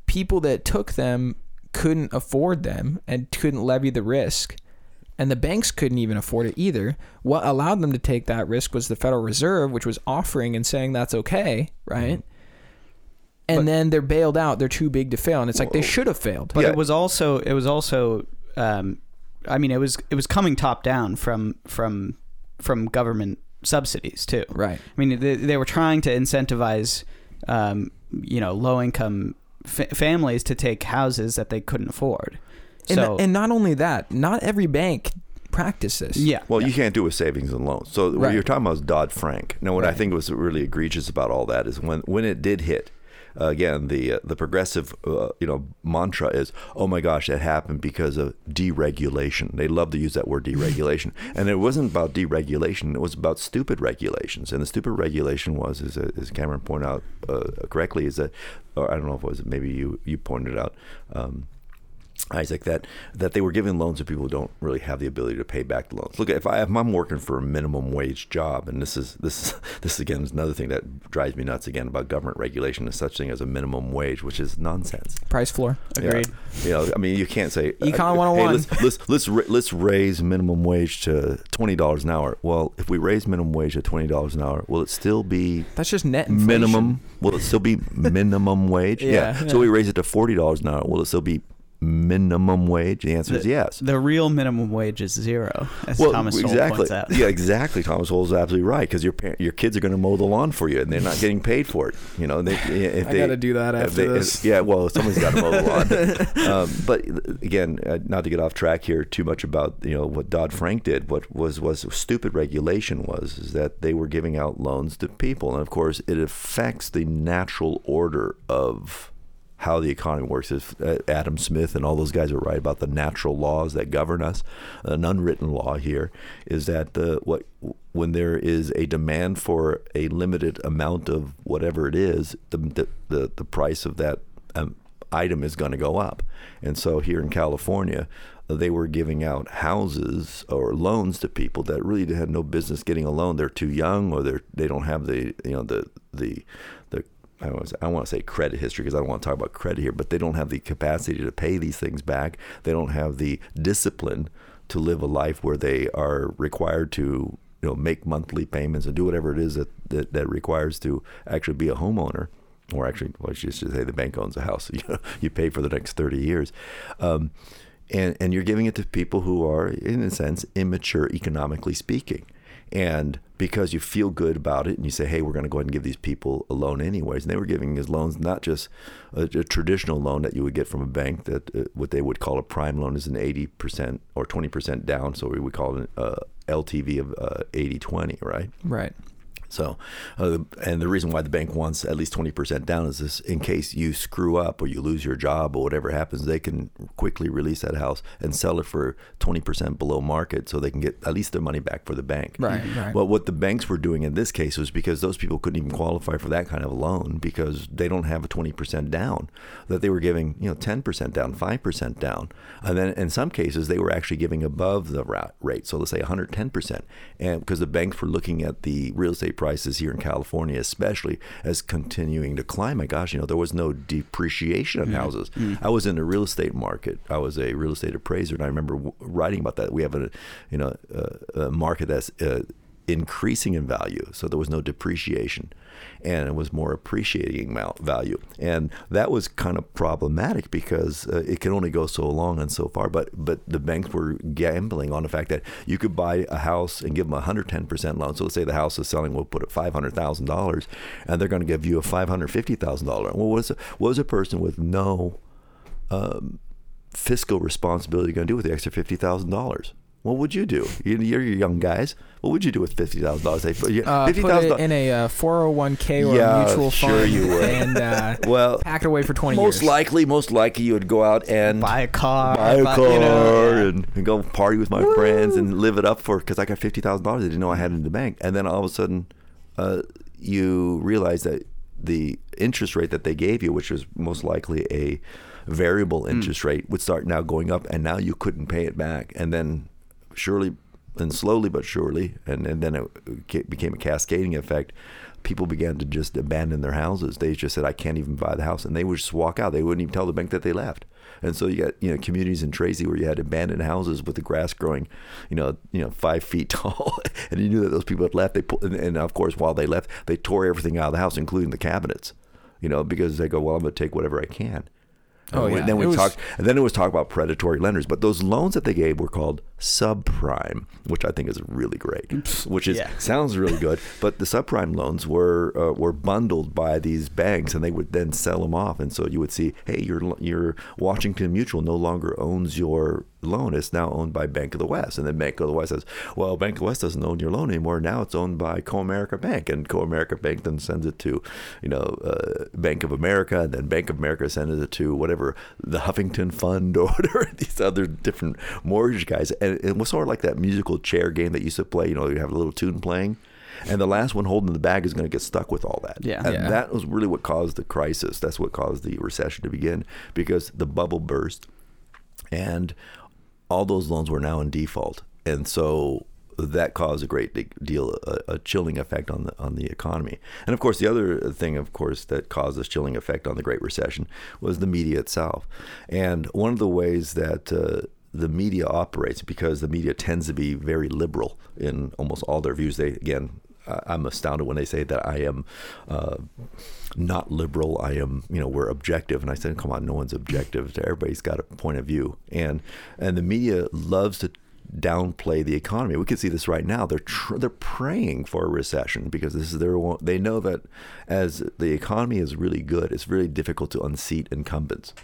People that took them couldn't afford them and couldn't levy the risk. And the banks couldn't even afford it either. What allowed them to take that risk was the Federal Reserve, which was offering and saying that's okay, right? And But- then they're bailed out. They're too big to fail, and it's like they should have failed. But Yeah. it was also it was also um, I mean it was it was coming top down from from from government subsidies too. right. I mean they, they were trying to incentivize um, you know low income fa- families to take houses that they couldn't afford. And, So and not only that, not every bank practices. yeah, Well, yeah. you can't do with savings and loans. So what you're talking about is Dodd Frank. Now, what I think was really egregious about all that is when when it did hit. Uh, again, the uh, the progressive uh, you know mantra is, "Oh my gosh, that happened because of deregulation." They love to use that word deregulation, and it wasn't about deregulation; it was about stupid regulations. And the stupid regulation was, as, as Cameron pointed out uh, correctly, is that, or I don't know if it was maybe you you pointed out. Um, Isaac, that that they were giving loans to people who don't really have the ability to pay back the loans. Look, if, I, if I'm working for a minimum wage job, and this is this is this again is another thing that drives me nuts again about government regulation, is such thing as a minimum wage, which is nonsense. Price floor. agreed. Yeah. You know, I mean, you can't say Econ uh, 101. Hey, let's let's let's, ra- let's raise minimum wage to twenty dollars an hour. Well, if we raise minimum wage to twenty dollars an hour, will it still be That's just net inflation. minimum? Will it still be minimum wage? Yeah, So yeah. we raise it to forty dollars an hour. Will it still be minimum wage? The answer is yes. The real minimum wage is zero, as Thomas Sowell exactly. points out. Yeah, exactly. Thomas Sowell is absolutely right because your par- your kids are going to mow the lawn for you, and they're not getting paid for it. You know, they, if I they, gotta do that after they- this. yeah, well, someone's got to mow the lawn. um, but again, uh, not to get off track here too much about you know what Dodd Frank did. What was was stupid regulation was is that they were giving out loans to people, and of course, it affects the natural order of how the economy works. If uh, Adam Smith and all those guys are right about the natural laws that govern us, an unwritten law here is that the what when there is a demand for a limited amount of whatever it is, the the the, the price of that um, item is going to go up. And so here in California, they were giving out houses or loans to people that really had no business getting a loan. They're too young, or they're they don't have the you know the the the I want, I want to say credit history because I don't want to talk about credit here, but they don't have the capacity to pay these things back. They don't have the discipline to live a life where they are required to you know make monthly payments and do whatever it is that that, that requires to actually be a homeowner or actually well, just say the bank owns a house. You, you pay for the next 30 years. Um, and and you're giving it to people who are in a sense immature economically speaking and because you feel good about it and you say hey we're going to go ahead and give these people a loan anyways. And they were giving us loans not just a, a traditional loan that you would get from a bank that uh, what they would call a prime loan is an 80% or 20% down. So we would call it a LTV of uh, 80 20 right? Right. So, uh, and the reason why the bank wants at least 20% down is this in case you screw up or you lose your job or whatever happens, they can quickly release that house and sell it for 20% below market so they can get at least their money back for the bank. Right, right. Well, what the banks were doing in this case was because those people couldn't even qualify for that kind of a loan because they don't have a 20% down, that they were giving, you know, 10% down, 5% down. And then in some cases, they were actually giving above the rate. So let's say 110%. And because the banks were looking at the real estate prices here in California, especially as continuing to climb. My gosh, you know, there was no depreciation on houses. I was in the real estate market. I was a real estate appraiser, and I remember w- writing about that. We have a, you know, a, a market that's uh, increasing in value, so there was no depreciation, and it was more appreciating value, and that was kind of problematic because uh, it can only go so long and so far. But but the banks were gambling on the fact that you could buy a house and give them a hundred ten percent loan. So let's say the house is selling, we'll put it five hundred thousand dollars, and they're going to give you a five hundred fifty thousand dollar. Well, what is a, a person with no um, fiscal responsibility going to do with the extra fifty thousand dollars? What would you do? You- You're your young guys. What would you do with fifty thousand dollars? Uh, put it in a uh, 401k or Yeah, a mutual sure fund you would. and uh, Well, pack it away for 20 most years. likely, most likely, you would go out and buy a car, buy a buy- car you know, yeah. and, and go party with my friends and live it up for because I got fifty thousand dollars. I didn't know I had in the bank, and then all of a sudden, uh, you realize that the interest rate that they gave you, which was most likely a variable Hmm. interest rate, would start now going up, and now you couldn't pay it back, and then surely and slowly but surely, and, and then it became a cascading effect. People began to just abandon their houses. They just said, "I can't even buy the house," and they would just walk out. They wouldn't even tell the bank that they left. And so you got you know communities in Tracy where you had abandoned houses with the grass growing, you know, you know five feet tall, and you knew that those people had left. They pull, and, and of course while they left, they tore everything out of the house, including the cabinets, you know, because they go, "Well, I'm going to take whatever I can." Oh, And yeah. Then we was- talked, and then it was talk about predatory lenders. But those loans that they gave were called subprime, which I think is really great. Which is Yeah. sounds really good. But the subprime loans were uh, were bundled by these banks, and they would then sell them off. And so you would see, hey, your your Washington Mutual no longer owns your loan; it's now owned by Bank of the West. And then Bank of the West says, well, Bank of the West doesn't own your loan anymore. Now it's owned by Comerica Bank, and Comerica Bank then sends it to, you know, uh, Bank of America, and then Bank of America sends it to whatever the Huffington Fund or whatever these other different mortgage guys. And it was sort of like that musical chair game that you used to play. You know, you have a little tune playing. And the last one holding the bag is going to get stuck with all that. Yeah. And Yeah. that was really what caused the crisis. That's what caused the recession to begin because the bubble burst and all those loans were now in default, and so that caused a great deal, a, a chilling effect on the on the economy. And of course, the other thing, of course, that caused this chilling effect on the Great Recession was the media itself. And one of the ways that uh, the media operates, because the media tends to be very liberal in almost all their views, they again. I'm astounded when they say that I am uh, not liberal. I am, you know, we're objective. And I said, come on, no one's objective. Everybody's got a point of view. And and the media loves to downplay the economy. We can see this right now. They're tr- they're praying for a recession because this is their they know that as the economy is really good, it's really difficult to unseat incumbents.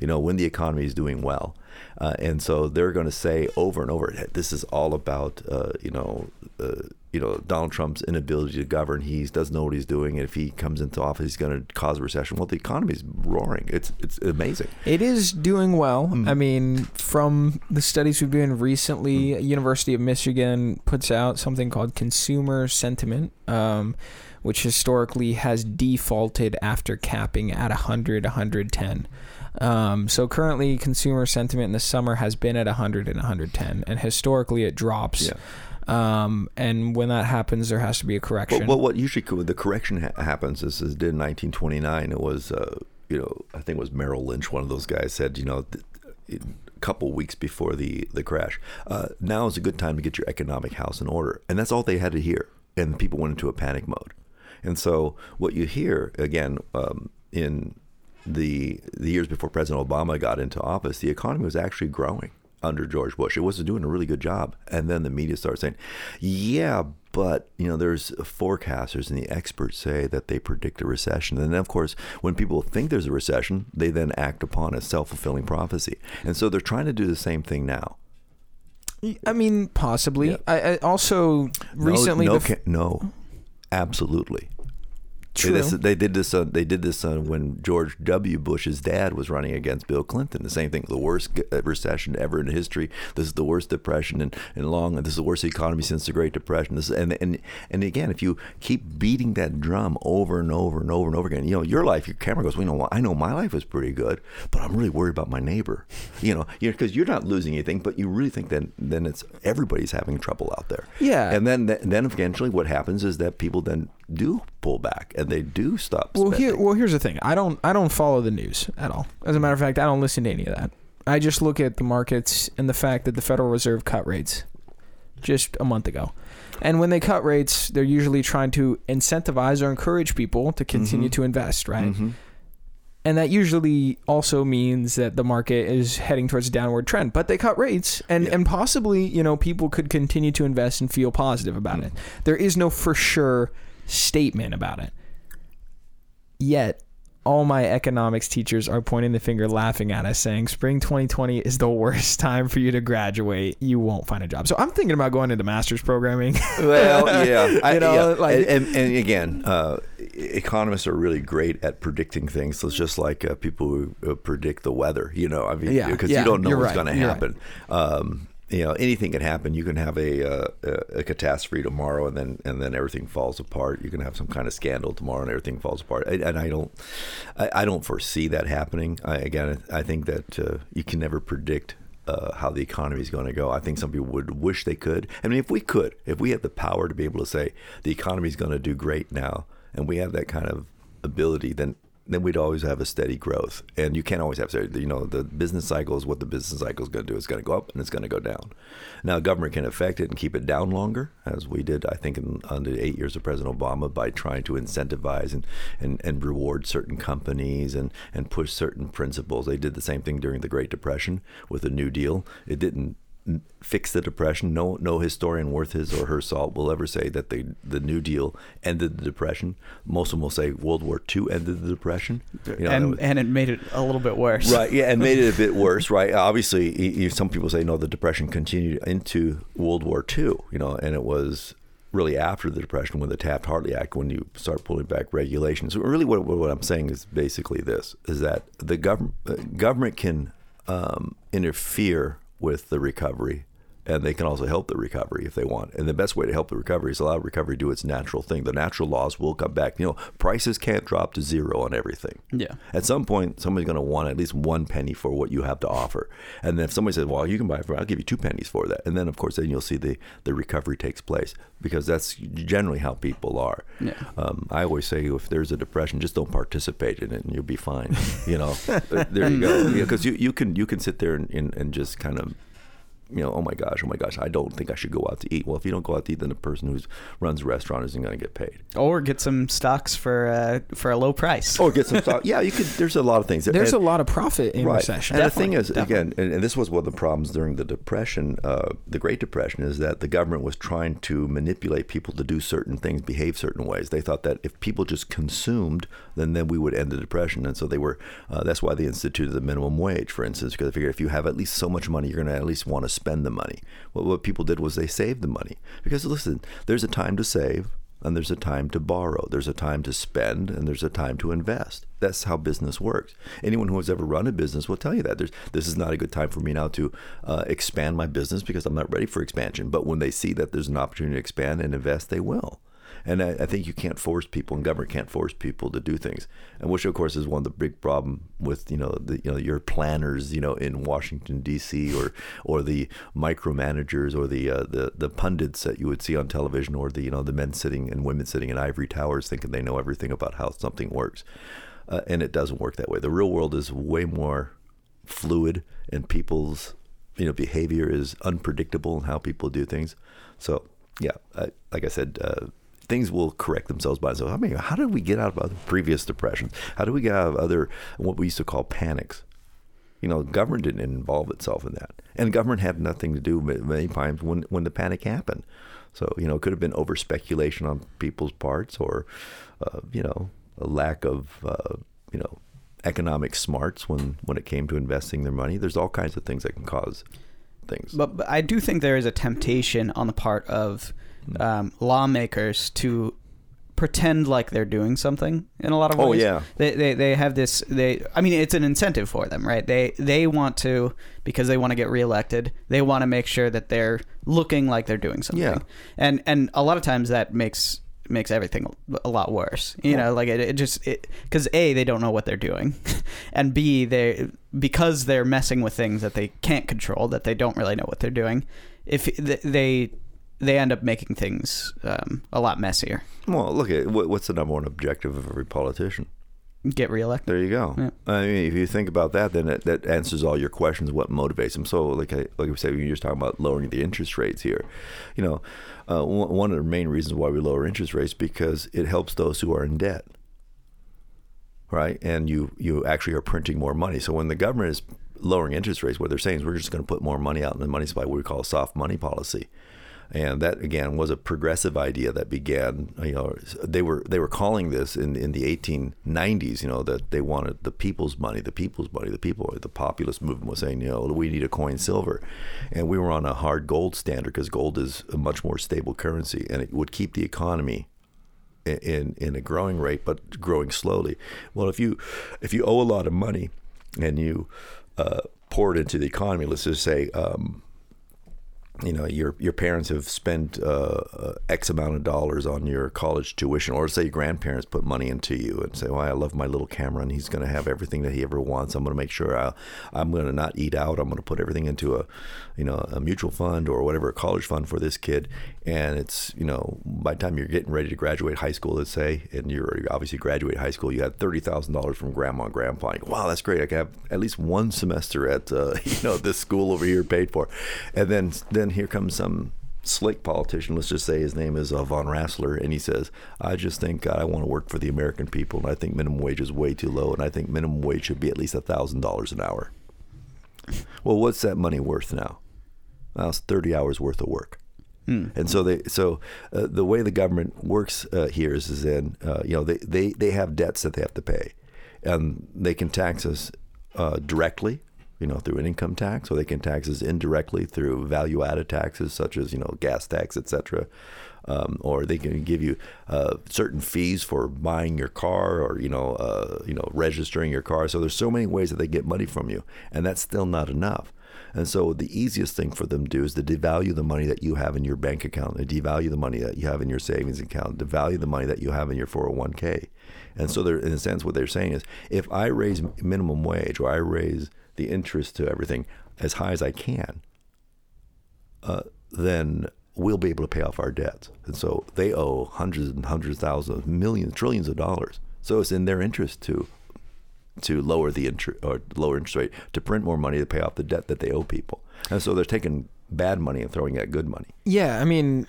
You know, when the economy is doing well, uh, and so they're going to say over and over, this is all about uh, you know. Uh, you know Donald Trump's inability to govern. He doesn't know what he's doing, and if he comes into office, he's going to cause a recession. Well, the economy's roaring. It's it's amazing. It is doing well. Mm. I mean, from the studies we've been doing recently, Mm. University of Michigan puts out something called consumer sentiment, um, which historically has defaulted after capping at 100, 110. Um, so currently, consumer sentiment in the summer has been at 100 and 110, and historically it drops. Yeah. Um, and when that happens, there has to be a correction. But, but what usually the correction ha- happens is, is did in 1929. It was uh, you know I think it was Merrill Lynch. One of those guys said you know. Th- a couple weeks before the the crash, uh, now is a good time to get your economic house in order, and that's all they had to hear. And people went into a panic mode. And so what you hear again um, in the the years before President Obama got into office, the economy was actually growing under George Bush. It was doing a really good job. And then the media started saying, "Yeah, but you know, there's forecasters and the experts say that they predict a recession." And then, of course, when people think there's a recession, they then act upon a self-fulfilling prophecy. And so they're trying to do the same thing now. I mean, possibly. Yeah. I, I also recently no, the, ca- no, absolutely. They, True. this, they did this. Uh, they did this uh, when George W. Bush's dad was running against Bill Clinton. The same thing. The worst uh, recession ever in history. This is the worst depression in, in long. This is the worst economy since the Great Depression. This and and and again, if you keep beating that drum over and over and over and over again, you know your life. Your camera goes. We know. I know my life is pretty good, but I'm really worried about my neighbor. You know, because you're not losing anything, but you really think that then it's everybody's having trouble out there. Yeah. And then then eventually, what happens is that people then do pull back and they do stop. Well, spending. here, well, here's the thing. I don't, I don't follow the news at all. As a matter of fact, I don't listen to any of that. I just look at the markets and the fact that the Federal Reserve cut rates just a month ago. And when they cut rates, they're usually trying to incentivize or encourage people to continue Mhm. to invest, right? Mhm. And that usually also means that the market is heading towards a downward trend. But they cut rates, and, Yeah. and possibly, you know, people could continue to invest and feel positive about Mm. it. There is no for sure statement about it. Yet, all my economics teachers are pointing the finger, laughing at us, saying, Spring 2020 is the worst time for you to graduate. You won't find a job. So I'm thinking about going into master's programming. Well, yeah, I, You know, yeah. like- and, and, and again, uh, economists are really great at predicting things. So it's just like uh, people who uh, predict the weather. You know, I mean, because yeah, you don't know what's right, going to happen. Um, you know, anything can happen. You can have a, uh, a a catastrophe tomorrow, and then and then everything falls apart. You can have some kind of scandal tomorrow, and everything falls apart. And, and I don't, I, I don't foresee that happening. I, again, I think that uh, you can never predict uh, how the economy is going to go. I think some people would wish they could. I mean, if we could, if we had the power to be able to say the economy is going to do great now, and we have that kind of ability, then then we'd always have a steady growth. And you can't always have steady. You know, the business cycle is what the business cycle is going to do. It's going to go up and it's going to go down. Now, government can affect it and keep it down longer, as we did, I think, in under eight years of President Obama by trying to incentivize and, and, and reward certain companies and, and push certain principles. They did the same thing during the Great Depression with the New Deal. It didn't fix the depression. No, no historian worth his or her salt will ever say that the the New Deal ended the depression. Most of them will say World War II ended the depression. You know, and was- and it made it a little bit worse. Right, yeah, and made it a bit worse, right? Obviously, some people say no, the depression continued into World War II, you know, and it was really after the depression when the Taft-Hartley Act, when you start pulling back regulations. Really, what, what I'm saying is basically this: is that the government uh, government can um, interfere with the recovery. And they can also help the recovery if they want. And the best way to help the recovery is allow recovery to do its natural thing. The natural laws will come back. You know, prices can't drop to zero on everything. Yeah. At some point, somebody's going to want at least one penny for what you have to offer. And then if somebody says, "Well, you can buy it for," I'll give you two pennies for that. And then, of course, then you'll see the the recovery takes place because that's generally how people are. Yeah. Um, I always say, if there's a depression, just don't participate in it, and you'll be fine. You know, there you go. Because you, you can you can sit there and, and, and just kind of you know, oh my gosh, oh my gosh, I don't think I should go out to eat. Well, if you don't go out to eat, then the person who runs a restaurant isn't going to get paid. Or get some stocks for uh, for a low price. Or get some stock. Yeah, you could. There's a lot of things. There's And- a lot of profit in right. recession. And the thing is, Definitely, again, and, and this was one of the problems during the Depression, uh, the Great Depression, is that the government was trying to manipulate people to do certain things, behave certain ways. They thought that if people just consumed, then then we would end the Depression, and so they were. Uh, that's why they instituted the minimum wage, for instance, because they figured if you have at least so much money, you're going to at least want to spend the money. Well, what people did was they saved the money because listen, there's a time to save and there's a time to borrow. There's a time to spend, and there's a time to invest. That's how business works. Anyone who has ever run a business will tell you that. There's, this is not a good time for me now to uh, expand my business because I'm not ready for expansion. But when they see that there's an opportunity to expand and invest, they will. And I, I think you can't force people, and government can't force people to do things. And which, of course, is one of the big problem with you know the you know your planners, you know, in Washington D.C. or or the micromanagers or the uh, the the pundits that you would see on television, or the you know the men sitting and women sitting in ivory towers thinking they know everything about how something works. Uh, and it doesn't work that way. The real world is way more fluid, and people's you know behavior is unpredictable in how people do things. So yeah, I, like I said, uh, things will correct themselves by themselves. I mean, how did we get out of other previous depressions? How do we get out of other what we used to call panics? You know, government didn't involve itself in that, and government had nothing to do many times when when the panic happened. So you know, it could have been over speculation on people's parts, or uh, you know, a lack of uh, you know economic smarts when when it came to investing their money. There's all kinds of things that can cause things. But, but I do think there is a temptation on the part of. Um, lawmakers to pretend like they're doing something in a lot of ways. Oh, yeah. They, they they have this they I mean it's an incentive for them, right? They they want to because they want to get reelected. They want to make sure that they're looking like they're doing something. Yeah. And and a lot of times that makes makes everything a lot worse. You know, like it, it just it cuz A they don't know what they're doing and B they because they're messing with things that they can't control, that they don't really know what they're doing. If they they end up making things um, a lot messier. Well, look at what's the number one objective of every politician? Get reelected. There you go. Yeah. I mean, if you think about that, then that, that answers all your questions. What motivates them? So, like I like I said, you're just talking about lowering the interest rates here. You know, uh, one one of the main reasons why we lower interest rates because it helps those who are in debt, right? And you you actually are printing more money. So when the government is lowering interest rates, what they're saying is we're just going to put more money out in the money supply, what we call soft money policy and that again was a progressive idea that began you know they were they were calling this in in the 1890s you know that they wanted the people's money the people's money the people the populist movement was saying you know we need a coin silver. And we were on a hard gold standard because gold is a much more stable currency and it would keep the economy in in a growing rate but growing slowly. Well if you if you owe a lot of money and you uh, pour it into the economy let's just say um, you know your your parents have spent uh, uh, X amount of dollars on your college tuition, or say your grandparents put money into you and say, "Well, I love my little Cameron. He's going to have everything that he ever wants. I'm going to make sure I, I'm going to not eat out. I'm going to put everything into a, you know, a mutual fund or whatever, a college fund for this kid." And it's you know by the time you're getting ready to graduate high school, let's say, and you're obviously graduate high school, you had thirty thousand dollars from grandma and grandpa. And go, wow, that's great. I can have at least one semester at uh, you know this school over here paid for, and then then here comes some slick politician, let's just say his name is uh, Von Rassler, and he says, I just think God, I want to work for the American people, and I think minimum wage is way too low, and I think minimum wage should be at least $1,000 an hour. Well, what's that money worth now? Well, it's 30 hours worth of work. And so they, so uh, the way the government works uh, here is, is in, uh, you know, they, they, they have debts that they have to pay, and they can tax us uh, directly, you know, through an income tax, or they can tax us indirectly through value-added taxes such as you know gas tax, etc. Um, or they can give you uh, certain fees for buying your car, or you know, uh, you know, registering your car. So there's so many ways that they get money from you, and that's still not enough. And so the easiest thing for them to do is to devalue the money that you have in your bank account, to devalue the money that you have in your savings account, devalue the money that you have in your 401k. And so in a sense, what they're saying is, if I raise minimum wage or I raise the interest to everything as high as I can, uh, then we'll be able to pay off our debts. And so they owe hundreds and hundreds, of thousands, millions, trillions of dollars. So it's in their interest to to lower the interest or lower interest rate to print more money to pay off the debt that they owe people. And so they're taking bad money and throwing at good money. Yeah, I mean,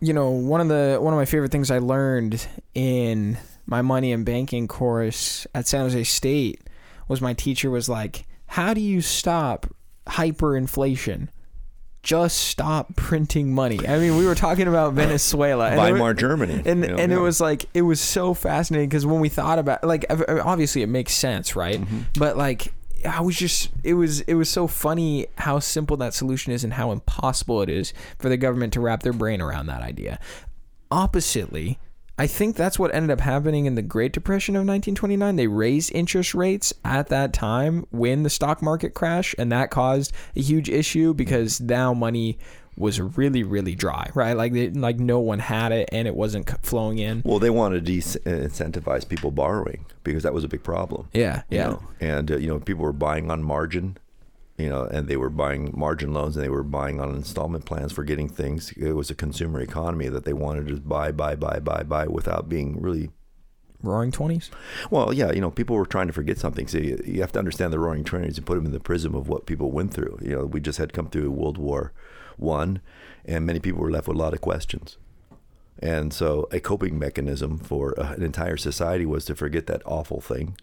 you know, one of the one of my favorite things I learned in my money and banking course at San Jose State was my teacher was like, "How do you stop hyperinflation?" Just stop printing money. I mean, we were talking about Venezuela, and it wa- Weimar, Germany. and you know, and it was like it was so fascinating because when we thought about like obviously it makes sense right Mm-hmm. but like i was just it was it was so funny how simple that solution is and how impossible it is for the government to wrap their brain around that idea oppositely I think that's what ended up happening in the Great Depression of 1929. They raised interest rates at that time when the stock market crashed, and that caused a huge issue because now money was really really dry, right? Like they, like no one had it and it wasn't flowing in. Well, they wanted to de- incentivize people borrowing because that was a big problem. Yeah, yeah. know? and uh, you know people were buying on margin you know and they were buying margin loans and they were buying on installment plans for getting things. It was a consumer economy that they wanted to buy buy buy buy buy without being really Roaring twenties. well yeah you know people were trying to forget something. So you, you have to understand the roaring twenties and put them in the prism of what people went through. You know we just had come through world war one and many people were left with a lot of questions. And so a coping mechanism for uh, an entire society was to forget that awful thing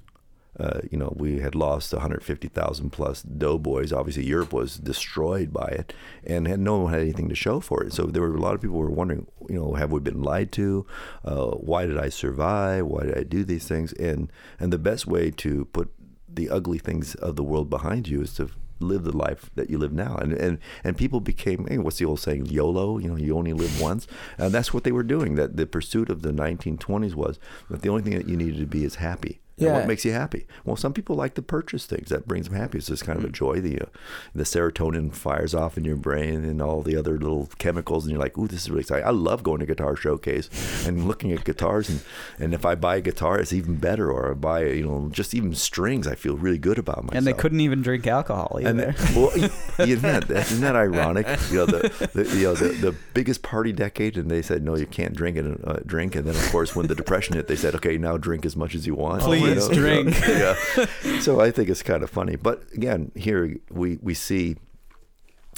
uh, you know, we had lost 150,000 plus doughboys. Obviously, Europe was destroyed by it, and had no one had anything to show for it. So there were a lot of people who were wondering, you know, have we been lied to? Uh, why did I survive? Why did I do these things? And and the best way to put the ugly things of the world behind you is to live the life that you live now. And and, and people became hey, what's the old saying, YOLO, you know, you only live once. And that's what they were doing. That the pursuit of the 1920s was that the only thing that you needed to be is happy. And Yeah. what makes you happy? Well, some people like to purchase things that brings them happy. It's just kind of a joy. The uh, the serotonin fires off in your brain and all the other little chemicals, and you're like, "Ooh, this is really exciting." I love going to Guitar Showcase and looking at guitars, and, and if I buy a guitar, it's even better. Or I buy, you know, just even strings, I feel really good about myself. And they couldn't even drink alcohol either. And well, isn't that, isn't that ironic? You know, the, the you know the, the biggest party decade, and they said no, you can't drink it. Uh, drink, and then of course when the depression hit, they said, okay, now drink as much as you want. Please You know, drink. Yeah. So I think it's kind of funny, but again, here we we see,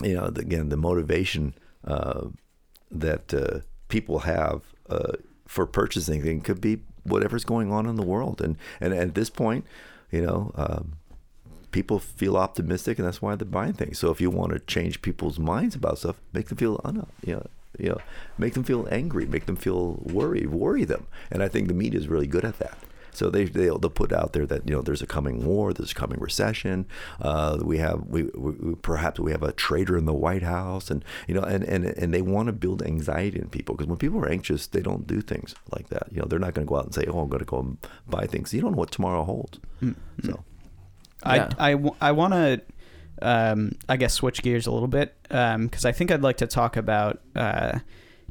you know, the, again the motivation uh, that uh, people have uh, for purchasing things could be whatever's going on in the world, and and at this point, you know. Um, people feel optimistic, and that's why they're buying things. So if you want to change people's minds about stuff, make them feel un- you know, you know, make them feel angry, make them feel worried, worry them. And I think the media is really good at that. So they they'll, they'll put out there that you know there's a coming war, there's a coming recession. Uh, we have we, we, we perhaps we have a traitor in the White House, and you know and and, and they want to build anxiety in people because when people are anxious, they don't do things like that. You know they're not going to go out and say, oh, I'm going to go and buy things. You don't know what tomorrow holds. So. Yeah. I, I, w- I want to, um, I guess, switch gears a little bit because I think I'd like to talk about uh,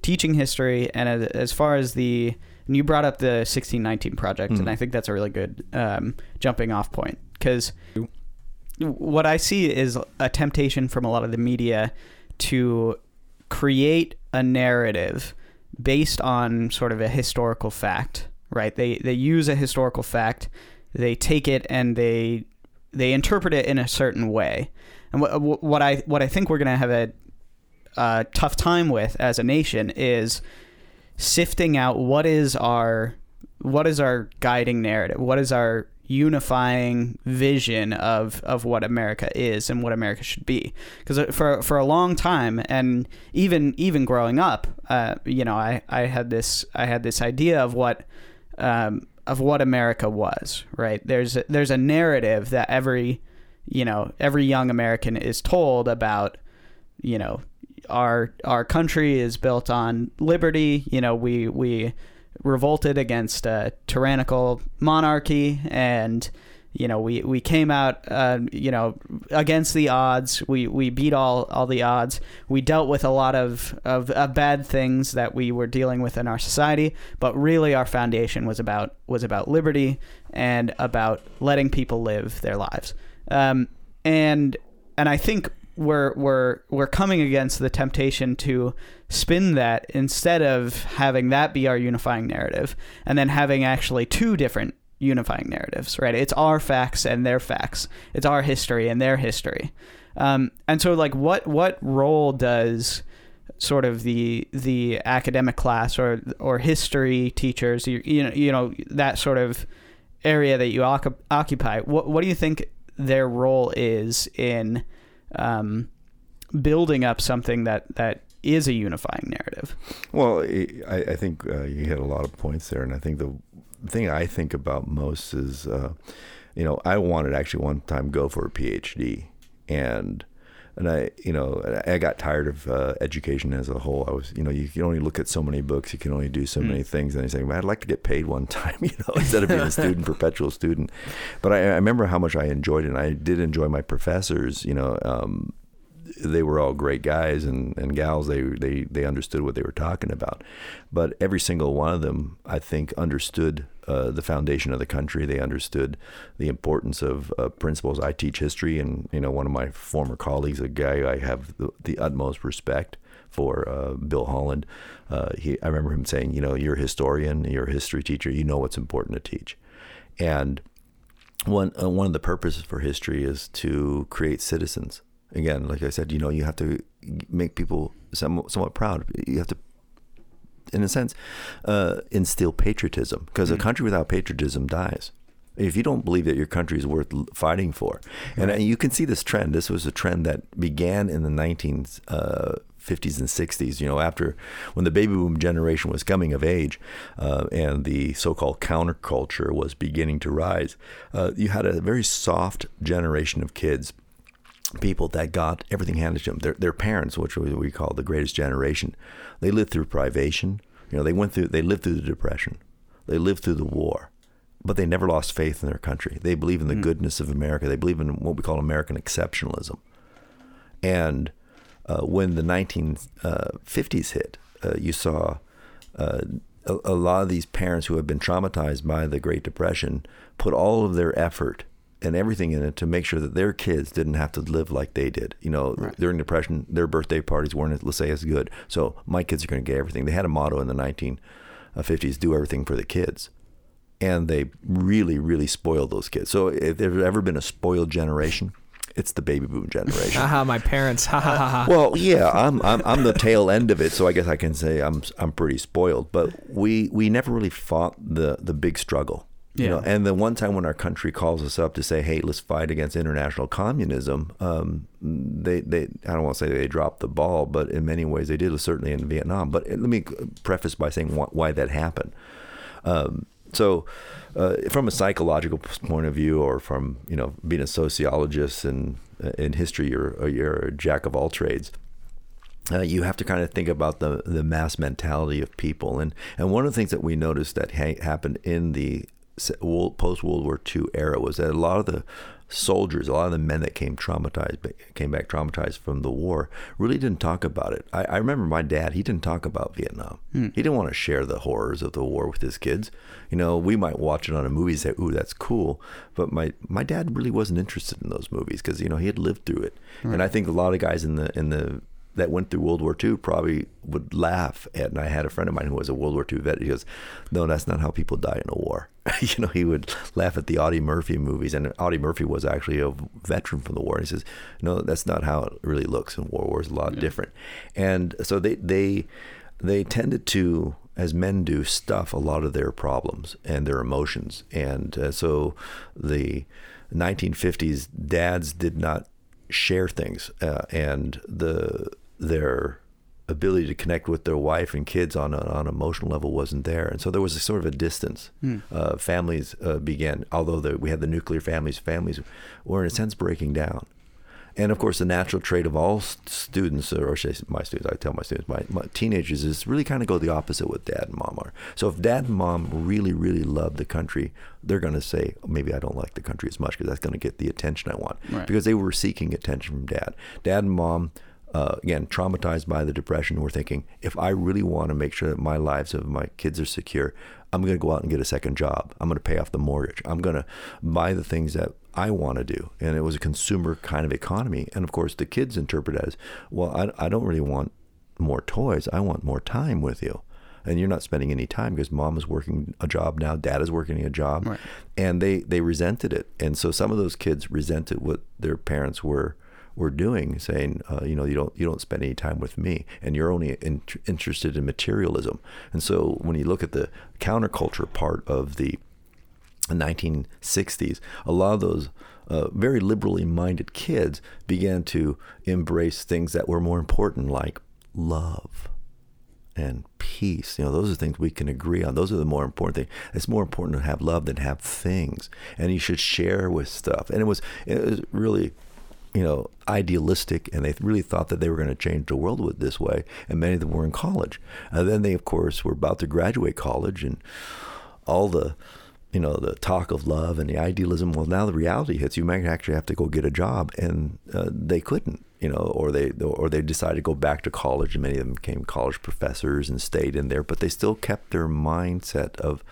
teaching history and as, as far as the. And you brought up the 1619 project, and Mhm. I think that's a really good um, jumping off point because what I see is a temptation from a lot of the media to create a narrative based on sort of a historical fact, right? They they use a historical fact, they take it and they they interpret it in a certain way. And what what I what I think we're going to have a, a tough time with as a nation is sifting out what is our what is our guiding narrative? What is our unifying vision of of what America is and what America should be? Because for for a long time, and even even growing up, uh, you know, I, I had this I had this idea of what um, of what America was. Right? There's a, there's a narrative that every you know every young American is told about you know our our country is built on liberty. You know, we we revolted against a tyrannical monarchy, and you know we we came out uh, you know against the odds. We we beat all all the odds. We dealt with a lot of, of of bad things that we were dealing with in our society, but really our foundation was about was about liberty and about letting people live their lives. Um, and and I think we're we're we're coming against the temptation to spin that instead of having that be our unifying narrative and then having actually two different unifying narratives right? It's our facts and their facts. It's our history and their history. Um, and so like what what role does sort of the the academic class or or history teachers you, you know you know that sort of area that you occup- occupy what what do you think their role is in um, building up something that that is a unifying narrative. Well, I, I think uh, you hit a lot of points there, and I think the thing I think about most is, uh, you know, I wanted actually one time go for a PhD, and and I, you know, I got tired of uh, education as a whole. I was, you know, you can only look at so many books, you can only do so Mm. many things, and I say, man, I'd like to get paid one time, you know, instead of being a student, perpetual student. But I, I remember how much I enjoyed it. and I did enjoy my professors, you know. Um, they were all great guys and, and gals. They, they they understood what they were talking about, but every single one of them, I think, understood uh, the foundation of the country. They understood the importance of uh, principles. I teach history, and you know, one of my former colleagues, a guy I have the, the utmost respect for, uh, Bill Holland. Uh, he, I remember him saying, you know, you're a historian, you're a history teacher, you know what's important to teach, and one uh, one of the purposes for history is to create citizens. Again, like I said, you know, you have to make people somewhat, somewhat proud. You have to, in a sense, uh, instill patriotism because a country without patriotism dies. If you don't believe that your country is worth fighting for, and uh, you can see this trend. This was a trend that began in the 1950s uh, and 60s. You know, after when the baby boom generation was coming of age, uh, and the so-called counterculture was beginning to rise, uh, you had a very soft generation of kids people that got everything handed to them. Their, their parents, which we, call the greatest generation, they lived through privation. You know, they went through, they lived through the depression, they lived through the war, but they never lost faith in their country. They believe in the goodness of America. They believe in what we call American exceptionalism. And uh, when the 1950s hit, uh, you saw uh, a, a lot of these parents who had been traumatized by the Great Depression put all of their effort and everything in it to make sure that their kids didn't have to live like they did. You know, Right. during Depression, their birthday parties weren't, let's say, as good. So my kids are going to get everything. They had a motto in the 1950s: "Do everything for the kids," and they really, really spoiled those kids. So if there's ever been a spoiled generation, it's the baby boom generation. Haha, my parents. Ha ha ha ha. Well, yeah, I'm, I'm I'm the tail end of it, so I guess I can say I'm I'm pretty spoiled. But we we never really fought the the big struggle. You know, Yeah. and the one time when our country calls us up to say, "Hey, let's fight against international communism," um, they they I don't want to say they dropped the ball, but in many ways they did. Certainly in Vietnam. But let me preface by saying why, why that happened. Um, so, uh, from a psychological point of view, or from you know being a sociologist and uh, in history, you're you're a jack of all trades. Uh, you have to kind of think about the the mass mentality of people, and and one of the things that we noticed that ha- happened in the post World War II era was that a lot of the soldiers, a lot of the men that came traumatized, came back traumatized from the war, really didn't talk about it. I, I remember my dad; he didn't talk about Vietnam. Hmm. He didn't want to share the horrors of the war with his kids. You know, we might watch it on a movie and say, "Ooh, that's cool," but my my dad really wasn't interested in those movies because you know he had lived through it, and I think a lot of guys in the in the that went through World War II probably would laugh at. And I had a friend of mine who was a World War II vet. He goes, "No, that's not how people die in a war." you know, he would laugh at the Audie Murphy movies, and Audie Murphy was actually a veteran from the war. He says, "No, that's not how it really looks in war. War is a lot different." And so they they they tended to as men do stuff a lot of their problems and their emotions and uh, so the 1950s dads did not share things uh, and the their ability to connect with their wife and kids on a, on an emotional level wasn't there and so there was a sort of a distance uh, families uh, began although the, we had the nuclear families families were in a sense breaking down and of course, the natural trait of all students, or should I say my students, I tell my students, my, my teenagers, is really kind of go the opposite with dad and mom are. So if dad and mom really, really love the country, they're going to say, maybe I don't like the country as much because that's going to get the attention I want. Right. Because they were seeking attention from dad. Dad and mom, uh, again, traumatized by the depression, were thinking, if I really want to make sure that my lives of my kids are secure, I'm going to go out and get a second job. I'm going to pay off the mortgage. I'm going to buy the things that I want to do. And it was a consumer kind of economy. And of course, the kids interpret it as, well, I, I don't really want more toys. I want more time with you. And you're not spending any time because mom is working a job now, dad is working a job. Right. And they, they resented it. And so some of those kids resented what their parents were were doing, saying, uh, you know, you don't you don't spend any time with me, and you're only in, interested in materialism. And so when you look at the counterculture part of the 1960s, a lot of those uh, very liberally minded kids began to embrace things that were more important, like love and peace. You know, those are things we can agree on. Those are the more important things. It's more important to have love than have things, and you should share with stuff. And it was it was really you know, idealistic, and they really thought that they were going to change the world with this way. And many of them were in college. And then they, of course, were about to graduate college, and all the, you know, the talk of love and the idealism. Well, now the reality hits. You might actually have to go get a job, and uh, they couldn't. you know, or they or they decided to go back to college, and many of them became college professors and stayed in there, but they still kept their mindset of,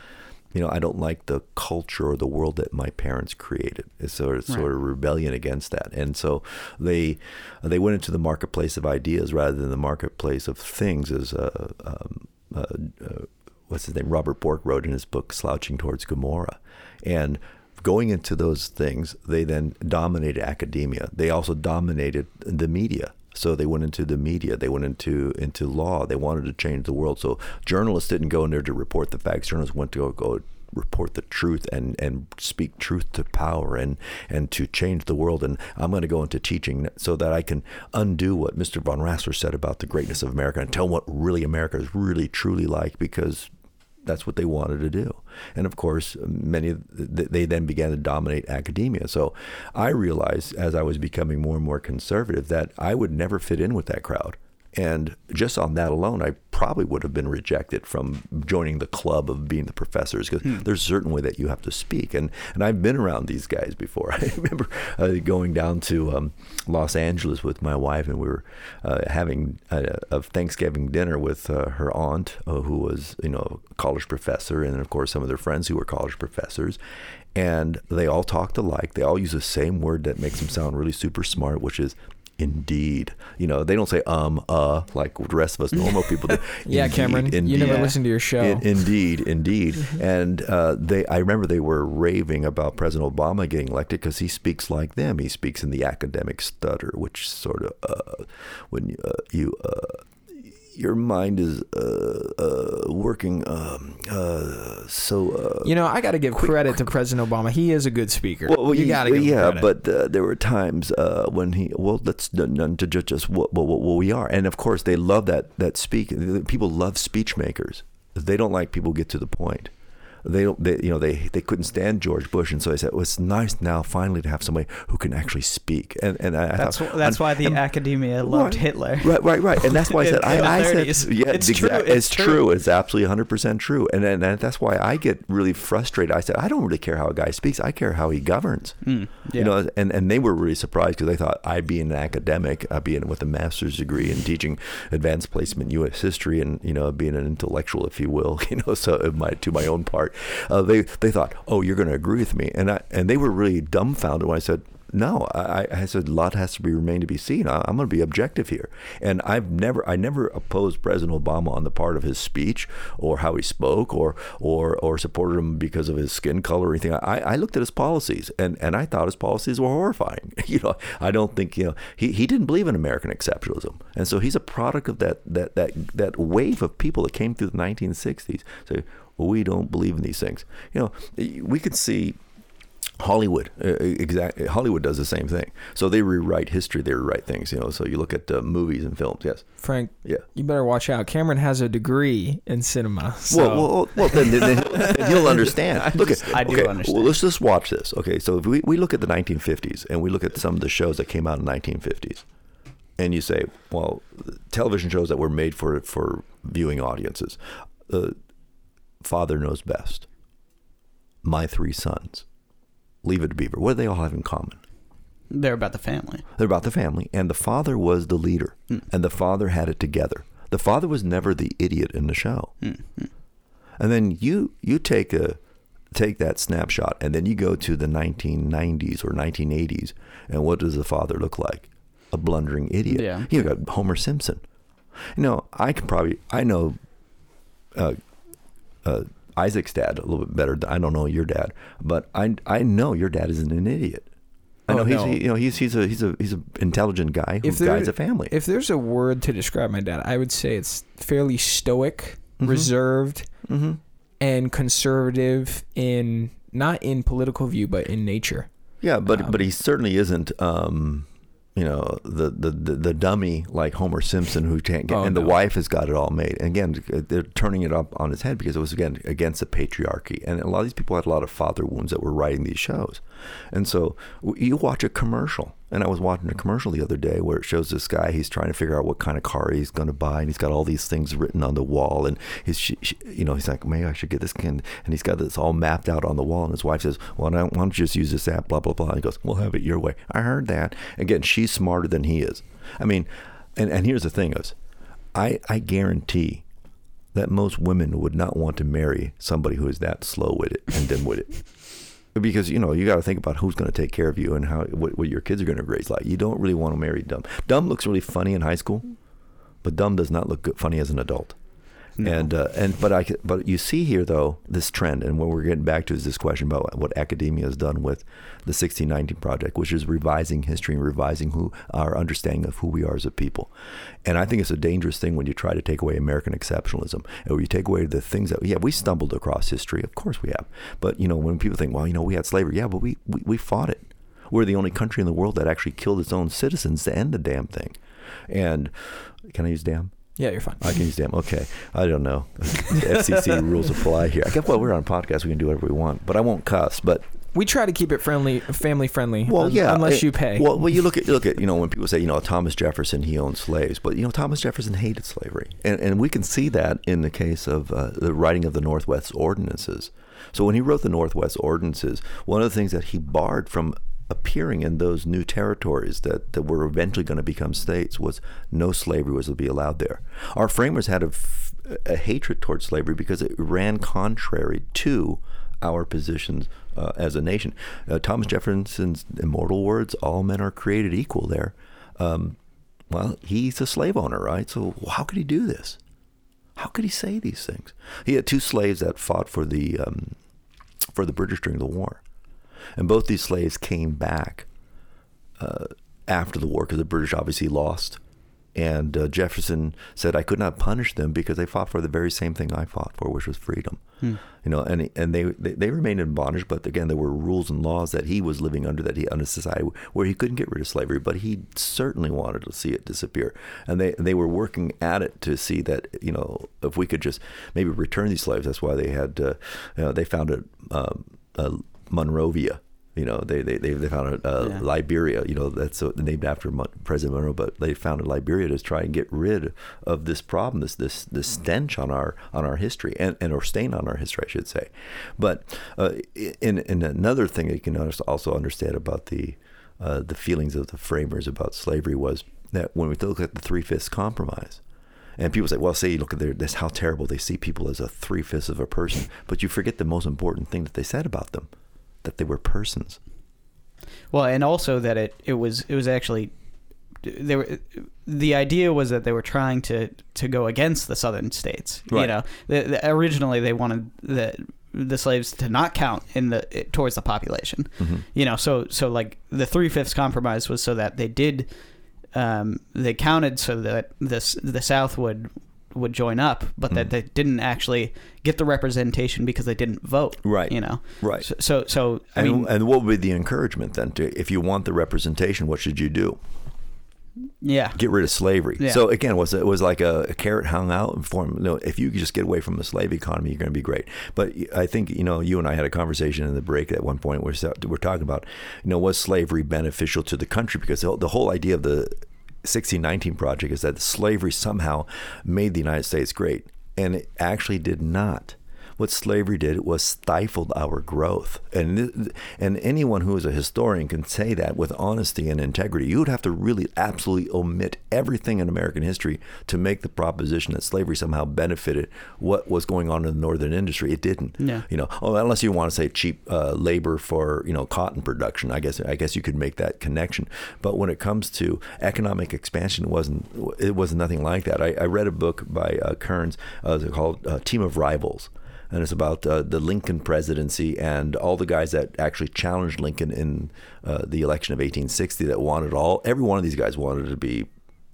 you know, I don't like the culture or the world that my parents created. It's sort of, sort of rebellion against that, and so they they went into the marketplace of ideas rather than the marketplace of things, as uh, um, uh, uh, what's his name, Robert Bork wrote in his book Slouching Towards Gomorrah, and going into those things, they then dominated academia. They also dominated the media. So they went into the media. They went into into law. They wanted to change the world. So journalists didn't go in there to report the facts. Journalists went to go, go report the truth and and speak truth to power and and to change the world. And I'm going to go into teaching so that I can undo what Mr. von Rassler said about the greatness of America and tell what really America is really truly like because that's what they wanted to do. And of course, many they then began to dominate academia. So I realized as I was becoming more and more conservative that I would never fit in with that crowd. And just on that alone, I probably would have been rejected from joining the club of being the professors because there's a certain way that you have to speak. And and I've been around these guys before. I remember uh, going down to um, Los Angeles with my wife, and we were uh, having a, a Thanksgiving dinner with uh, her aunt, uh, who was you know a college professor, and of course some of their friends who were college professors. And they all talked alike. They all use the same word that makes them sound really super smart, which is indeed. You know, they don't say um, uh, like the rest of us normal people do. Yeah, Indeed, Cameron, you indeed. never listen to your show. In- indeed, indeed. and uh, they, I remember they were raving about President Obama getting elected because he speaks like them. He speaks in the academic stutter, which sort of uh, when you, uh, you uh, your mind is uh, uh, working um, uh, so. Uh, you know, I got to give credit to President Obama. He is a good speaker. well, you got to give him yeah, but uh, there were times uh, when he well, let's none to judge us what, what, what we are, and of course they love that that speak. People love speech makers. They don't like people get to the point. They don't. They, you know, they they couldn't stand George Bush, and so I said, well, it's nice now finally to have somebody who can actually speak. And and I, That's thought, wh- that's why the and- academia loved Right. Hitler. Right, right, right, and that's why I said I, I said yeah, It's true, exact- it's It's true. true. It's absolutely 100 percent true, and, and and that's why I get really frustrated. I said I don't really care how a guy speaks. I care how he governs. Mm, yeah. You know, and and they were really surprised because they thought I'd be an academic, I'd be in with a master's degree in teaching advanced placement U.S. history, and you know, being an intellectual, if you will. You know, so my to my own part, uh, they they thought, oh, you're going to agree with me, and I and they were really dumbfounded when I said. No, I, I said a lot has to be remain to be seen. I, I'm going to be objective here, and I've never, I never opposed President Obama on the part of his speech or how he spoke or or or supported him because of his skin color or anything. I, I looked at his policies, and, and I thought his policies were horrifying. You know, I don't think you know he, he didn't believe in American exceptionalism, and so he's a product of that that that that wave of people that came through the 1960s. So we don't believe in these things. You know, we could see Hollywood, uh, exactly. Hollywood does the same thing. So they rewrite history. They rewrite things. You know. So you look at uh, movies and films. Yes. Frank, Yeah. you better watch out. Cameron has a degree in cinema. So Well, well, well then, then, then you'll understand. Look at. I do okay, understand. Well, let's just watch this. Okay, so if we, we look at the 1950s and we look at some of the shows that came out in the 1950s, and you say, well, television shows that were made for for viewing audiences, uh, Father Knows Best, My Three Sons, Leave It to Beaver. What do they all have in common? They're about the family. They're about the family, and the father was the leader, hmm. and the father had it together. The father was never the idiot in the show. Hmm, hmm. And then you you take a take that snapshot, and then you go to the 1990s or 1980s, and what does the father look like? A blundering idiot. Yeah. You got Homer Simpson. You know, I can probably I know uh, uh, Isaac's dad a little bit better. I don't know your dad, but I I know your dad isn't an idiot. I Oh, know he's no. he, you know he's he's a he's a he's an intelligent guy who If there- guides a family. if there's a word to describe my dad, I would say it's fairly stoic, Mhm. reserved, mm-hmm. and conservative in not in political view, but in nature. Yeah, but Um, but he certainly isn't. Um, you know, the, the, the, the dummy like Homer Simpson who can't get, Oh, and the wife has got it all made. And again, they're turning it up on its head because it was again against the patriarchy, and a lot of these people had a lot of father wounds that were writing these shows. And so you watch a commercial, And I was watching a commercial the other day where it shows this guy. He's trying to figure out what kind of car he's going to buy, and he's got all these things written on the wall. And his, you know, he's like, maybe I should get this kind. And he's got this all mapped out on the wall. And his wife says, "Well, why don't you just use this app?" Blah blah blah. And he goes, "We'll have it your way." I heard that. Again, she's smarter than he is. I mean, and and here's the thing is, I I guarantee that most women would not want to marry somebody who is that slow with it and dim with it because you know you got to think about who's going to take care of you and how what, what your kids are going to raise like. You don't really want to marry dumb. Dumb looks really funny in high school, but dumb does not look good, funny as an adult. No. And uh, and but I but you see here though this trend, and what we're getting back to is this question about what academia has done with the 1619 project, which is revising history and revising who our understanding of who we are as a people. And I think it's a dangerous thing when you try to take away American exceptionalism, and you take away the things that yeah we stumbled across history, of course we have. But you know when people think well you know we had slavery, yeah, but we we, we fought it. We're the only country in the world that actually killed its own citizens to end the damn thing. And can I use damn? Yeah, you're fine. I can use damn. Okay. I don't know. The FCC rules apply here. I guess well, we're on a podcast. We can do whatever we want, but I won't cuss. But we try to keep it friendly, family friendly. Well, yeah, unless it, you pay. Well, well, you look at look at you know when people say you know Thomas Jefferson he owned slaves, but you know Thomas Jefferson hated slavery, and and we can see that in the case of uh, the writing of the Northwest Ordinances. So when he wrote the Northwest Ordinances, one of the things that he barred from appearing in those new territories that, that were eventually going to become states was no slavery was to be allowed there. Our framers had a, hatred towards slavery because it ran contrary to our positions uh, as a nation. Uh, Thomas Jefferson's immortal words, all men are created equal there. Um, well, he's a slave owner, right? So how could he do this? How could he say these things? He had two slaves that fought for the um, for the British during the war. And both these slaves came back uh, after the war because the British obviously lost. And uh, Jefferson said, "I could not punish them because they fought for the very same thing I fought for, which was freedom." Hmm. You know, and and they, they, they remained in bondage, but again, there were rules and laws that he was living under that he under society where he couldn't get rid of slavery, but he certainly wanted to see it disappear. And they they were working at it to see that you know if we could just maybe return these slaves. That's why they had uh, you know they founded um, a Monrovia. You know, they they they, founded uh, yeah. Liberia. You know, that's named after President Monroe. But they founded Liberia to try and get rid of this problem, this this this stench on our on our history, and, and or stain on our history, I should say. But uh, in in another thing that you can also understand about the uh, the feelings of the framers about slavery was that when we look at the Three Fifths Compromise, and people say, well, say, look at their, this, how terrible they see people as a three fifths of a person. But you forget the most important thing that they said about them that they were persons. Well, and also that it, it was it was actually they were the idea was that they were trying to to go against the southern states. Right. You know, the, the, originally they wanted the the slaves to not count in the towards the population. Mm-hmm. You know, so so like the three fifths compromise was so that they did um, they counted so that this the South would would join up, but mm. that they didn't actually get the representation because they didn't vote. Right. You know. Right. So so, so I and, mean, and what would be the encouragement then? To if you want the representation, what should you do? Yeah. Get rid of slavery. Yeah. So again, was it was like a, a, carrot hung out in form. You know, if you just get away from the slave economy, you're going to be great. But I think you know, you and I had a conversation in the break at one point where we're talking about, you know, was slavery beneficial to the country? Because the, the whole idea of the 1619 project is that slavery somehow made the United States great, and it actually did not what slavery did was stifled our growth. And and anyone who is a historian can say that with honesty and integrity. You would have to really absolutely omit everything in American history to make the proposition that slavery somehow benefited what was going on in the northern industry. It didn't. Yeah. You know, oh, unless you want to say cheap uh, labor for you know cotton production, I guess I guess you could make that connection. But when it comes to economic expansion, it wasn't it was nothing like that. I, I read a book by uh, Kearns uh, called uh, Team of Rivals and it's about uh, the Lincoln presidency and all the guys that actually challenged Lincoln in uh, the election of 1860 that wanted all every one of these guys wanted to be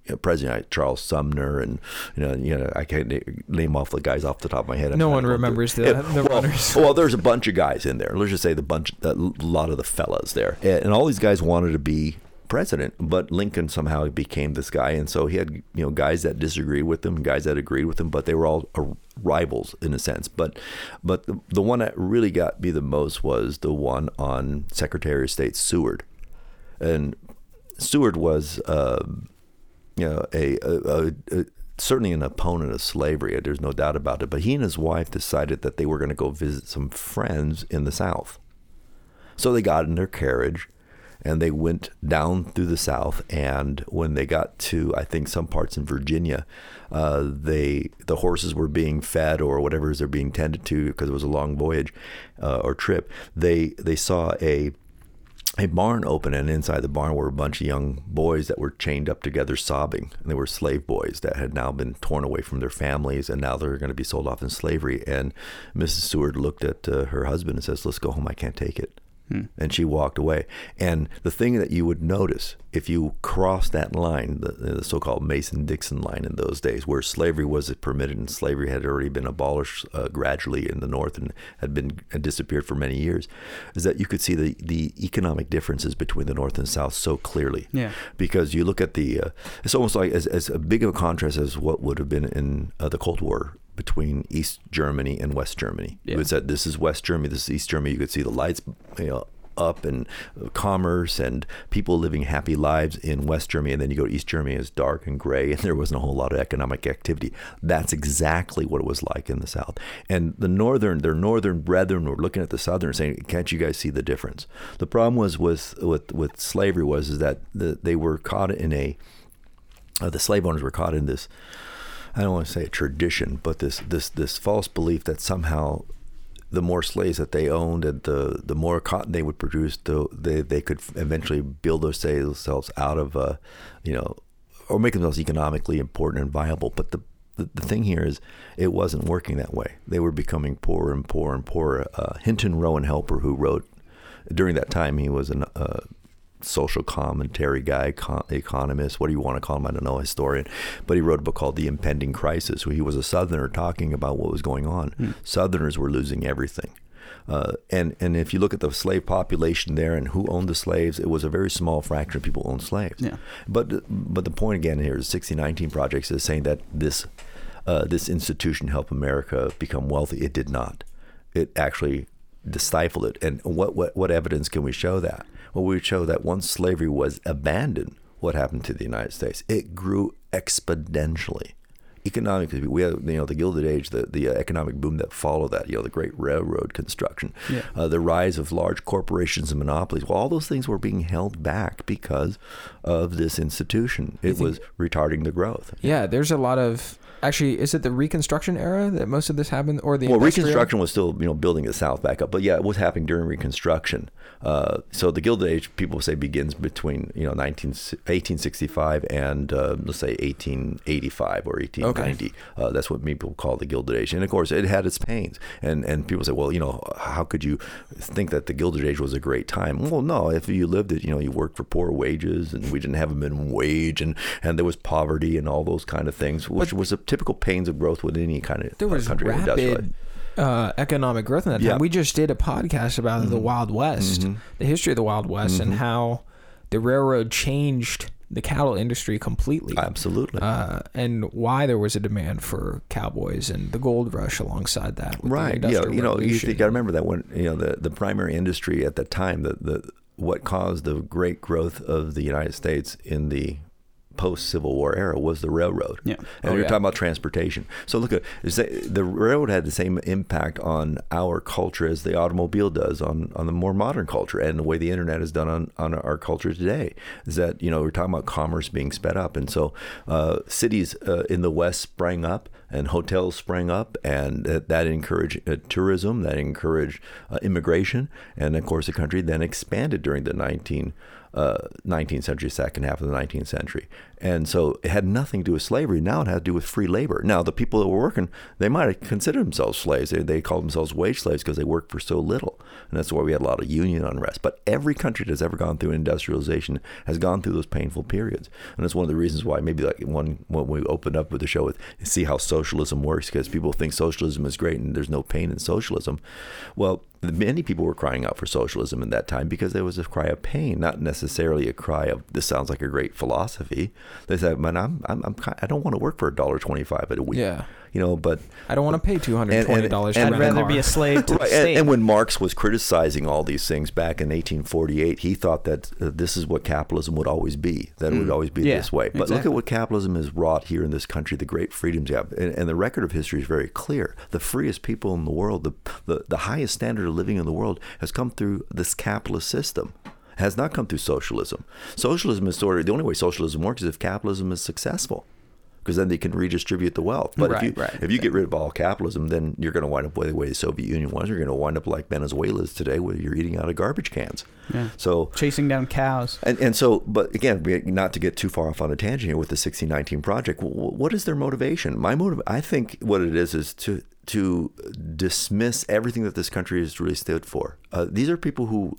you know, president like Charles Sumner and you know you know I can't name off the guys off the top of my head. I'm no one remembers the, the well, runners. well, there's a bunch of guys in there. Let's just say the bunch, a lot of the fellas there, and all these guys wanted to be president. But Lincoln somehow became this guy, and so he had you know guys that disagreed with him, guys that agreed with him, but they were all rivals in a sense. But but the, the one that really got me the most was the one on Secretary of State Seward, and Seward was, uh, you know, a, a, a, a certainly an opponent of slavery. There's no doubt about it. But he and his wife decided that they were going to go visit some friends in the South. So they got in their carriage and they went down through the South. And when they got to, I think, some parts in Virginia, uh, they the horses were being fed or whatever is they're being tended to because it was a long voyage uh, or trip. They they saw a a barn open, and inside the barn were a bunch of young boys that were chained up together, sobbing. And they were slave boys that had now been torn away from their families, and now they're going to be sold off in slavery. And Mrs. Seward looked at uh, her husband and says, "Let's go home. I can't take it." Hmm. And she walked away. And the thing that you would notice if you cross that line, the, the so called Mason Dixon line in those days, where slavery was permitted and slavery had already been abolished uh, gradually in the North and had been had disappeared for many years, is that you could see the, the economic differences between the North and South so clearly. Yeah. Because you look at the, uh, it's almost like as, as big of a contrast as what would have been in uh, the Cold War between East Germany and West Germany. Yeah. You said this is West Germany, this is East Germany. You could see the lights, you know, up and commerce and people living happy lives in West Germany, and then you go to East Germany, it's dark and gray, and there wasn't a whole lot of economic activity. That's exactly what it was like in the South. And the northern, their northern brethren were looking at the southern, saying, "Can't you guys see the difference?" The problem was with with with slavery was is that the, they were caught in a uh, the slave owners were caught in this I don't want to say a tradition, but this this this false belief that somehow the more slaves that they owned and the the more cotton they would produce, the, they they could eventually build themselves out of, uh, you know, or make themselves economically important and viable. But the, the thing here is, it wasn't working that way. They were becoming poorer and poorer and poorer. Uh, Hinton Rowan Helper, who wrote during that time, he was an uh, social commentary guy, economist, what do you want to call him? I don't know, historian. But he wrote a book called The Impending Crisis, where he was a Southerner talking about what was going on. Hmm. Southerners were losing everything. Uh, and and if you look at the slave population there and who owned the slaves, it was a very small fraction of people owned slaves. Yeah. But but the point again here is 1619 projects is saying that this uh, this institution helped America become wealthy. It did not. It actually stifled it. And what what what evidence can we show that? Well, we show that once slavery was abandoned, what happened to the United States? It grew exponentially. Economically, we have you know the Gilded Age, the the uh, economic boom that followed that, you know the great railroad construction, yeah. uh, the rise of large corporations and monopolies. Well, all those things were being held back because of this institution. It was retarding the growth. Yeah, there's a lot of Actually, is it the Reconstruction era that most of this happened, or the well, Reconstruction was still you know building the South back up, but yeah, it was happening during Reconstruction. Uh, so the Gilded Age, people say, begins between you know 19, 1865 and uh, let's say 1885 or 1890. Okay. Uh, that's what people call the Gilded Age, and of course, it had its pains. And and people say, well, you know, how could you think that the Gilded Age was a great time? Well, no, if you lived it, you know, you worked for poor wages, and we didn't have a minimum wage, and and there was poverty and all those kind of things, which but, was a typical pains of growth with any kind of there was country rapid uh, economic growth in that time. Yeah. We just did a podcast about mm-hmm. the Wild West, mm-hmm. the history of the Wild West, mm-hmm. and how the railroad changed the cattle industry completely. Absolutely. Uh, and why there was a demand for cowboys and the gold rush alongside that. Right. Yeah. You know, you, you got to remember that when you know the the primary industry at that time, the the what caused the great growth of the United States in the post Civil War era was the railroad. Yeah. And oh, you're yeah. talking about transportation. So look at the railroad had the same impact on our culture as the automobile does on, on the more modern culture and the way the internet is done on, on our culture today. Is that, you know, we're talking about commerce being sped up. And so uh, cities uh, in the West sprang up and hotels sprang up and that, that encouraged uh, tourism, that encouraged uh, immigration. And of course, the country then expanded during the 19- uh, 19th century, second half of the 19th century. And so it had nothing to do with slavery. Now it had to do with free labor. Now, the people that were working, they might have considered themselves slaves. They, they called themselves wage slaves because they worked for so little. And that's why we had a lot of union unrest. But every country that's ever gone through industrialization has gone through those painful periods. And that's one of the reasons why maybe like one when we opened up with the show with see how socialism works because people think socialism is great and there's no pain in socialism. Well, many people were crying out for socialism in that time because there was a cry of pain, not necessarily a cry of this sounds like a great philosophy. They said, "Man, I'm, I'm, I'm I don't want to work for a dollar twenty-five a week." Yeah. You know, but I don't want to pay two hundred twenty dollars. I'd rather be a slave to the Right, and, state. and when Marx was criticizing all these things back in 1848, he thought that uh, this is what capitalism would always be, that it would always be Mm. Yeah, this way. But look at what capitalism has wrought here in this country, the great freedoms you have. And, and the record of history is very clear. The freest people in the world, the, the, the highest standard of living in the world has come through this capitalist system. Has not come through socialism. Socialism is sort of the only way socialism works is if capitalism is successful, because then they can redistribute the wealth. But Right, if you right. if you get rid of all capitalism, then you're going to wind up the way the Soviet Union was. You're going to wind up like Venezuela is today, where you're eating out of garbage cans. Yeah. So Chasing down cows. and and so, but again, not to get too far off on a tangent here with the 1619 project. wh- wh- What is their motivation? My motive, I think, what it is is to to dismiss everything that this country has really stood for. Uh, these are people who.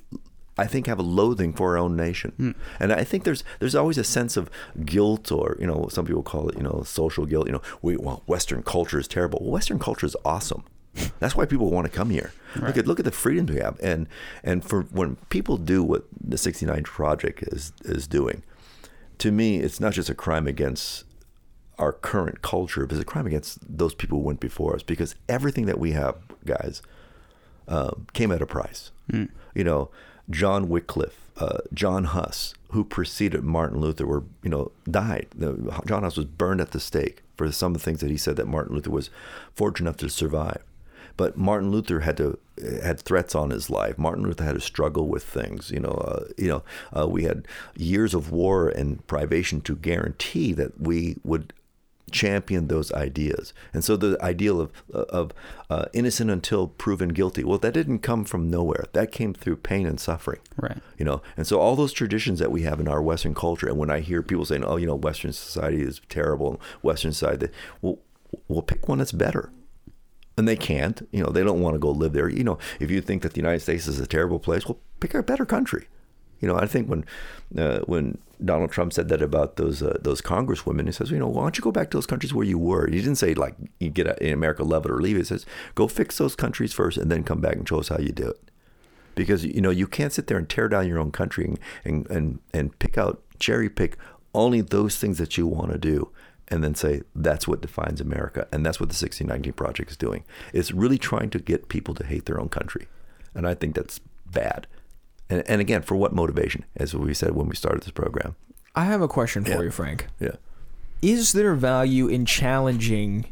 I think have a loathing for our own nation, and I think there's there's always a sense of guilt, or you know, some people call it you know social guilt. You know, we well, Western culture is terrible. Well, Western culture is awesome. That's why people want to come here. Look at look at the freedoms we have, and and for when people do what the 69 Project is is doing, to me, it's not just a crime against our current culture, but it's a crime against those people who went before us. Because everything that we have, guys, um, came at a price. You know, John Wycliffe, uh, John Huss, who preceded Martin Luther, were you know died. John Huss was burned at the stake for some of the things that he said that Martin Luther was fortunate enough to survive. But Martin Luther had to had threats on his life. Martin Luther had to struggle with things. You know, uh, you know, uh, we had years of war and privation to guarantee that we would champion those ideas. And so the ideal of of uh, innocent until proven guilty. Well, that didn't come from nowhere. That came through pain and suffering. Right. You know, and so all those traditions that we have in our Western culture, and when I hear people saying, "Oh, you know, Western society is terrible," Western society, well, we'll pick one that's better. And they can't. You know, they don't want to go live there. You know, if you think that the United States is a terrible place, well, pick a better country. You know, I think when uh, when Donald Trump said that about those uh, those congresswomen, he says, you know, why don't you go back to those countries where you were? He didn't say like you get a, in America, love it or leave it. He says, go fix those countries first, and then come back and show us how you do it. Because you know you can't sit there and tear down your own country and and and, and pick out cherry pick only those things that you want to do. And then say that's what defines America, and that's what the 1619 Project is doing. It's really trying to get people to hate their own country, and I think that's bad. And, and again, for what motivation? As we said when we started this program. I have a question for Yeah. you, Frank. Yeah. Is there value in challenging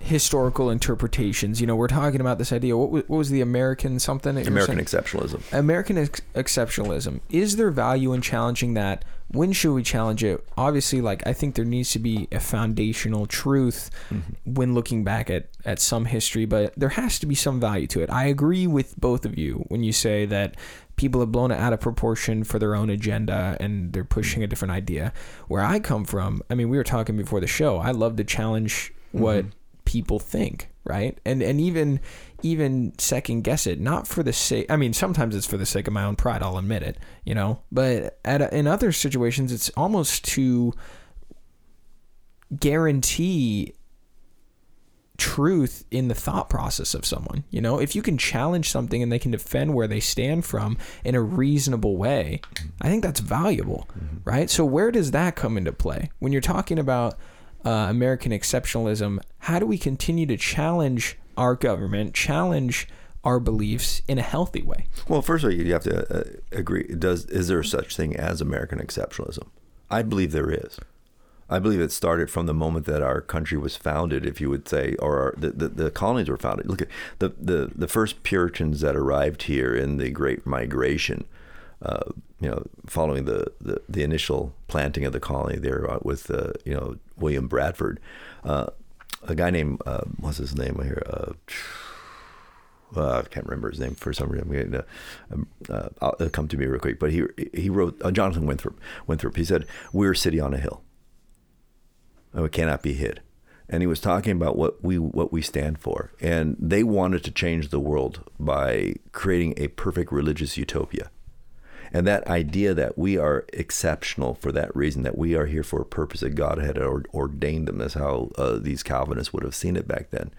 historical interpretations? You know, we're talking about this idea. What was, what was the American something? that you were American exceptionalism. American ex- exceptionalism. Is there value in challenging that? When should we challenge it? Obviously, like I think there needs to be a foundational truth mm-hmm. when looking back at at some history, but there has to be some value to it. I agree with both of you when you say that people have blown it out of proportion for their own agenda and they're pushing a different idea. Where I come from, I mean, we were talking before the show. I love to challenge what mm-hmm. people think, right? And and even even second guess it, not for the sake. I mean, sometimes it's for the sake of my own pride. I'll admit it, you know. But at a, in other situations, it's almost to guarantee truth in the thought process of someone. You know, if you can challenge something and they can defend where they stand from in a reasonable way, I think that's valuable, right? So where does that come into play when you're talking about uh, American exceptionalism? How do we continue to challenge our government, challenge our beliefs in a healthy way? Well, first of all, you have to uh, agree. Does is there such thing as American exceptionalism? I believe there is. I believe it started from the moment that our country was founded, if you would say, or our, the, the the colonies were founded. Look at the, the the first Puritans that arrived here in the Great Migration. Uh, you know, following the, the, the initial planting of the colony there uh, with uh, you know William Bradford, uh, a guy named uh, what's his name here. Uh, I can't remember his name for some reason. I'm um, uh, I'll- it'll come to me real quick. But he he wrote Jonathan Winthrop. Winthrop. He said, "We're a city on a hill, it cannot be hid." And he was talking about what we what we stand for, and they wanted to change the world by creating a perfect religious utopia. And that idea that we are exceptional for that reason, that we are here for a purpose that God had ordained them, is how uh, these Calvinists would have seen it back then.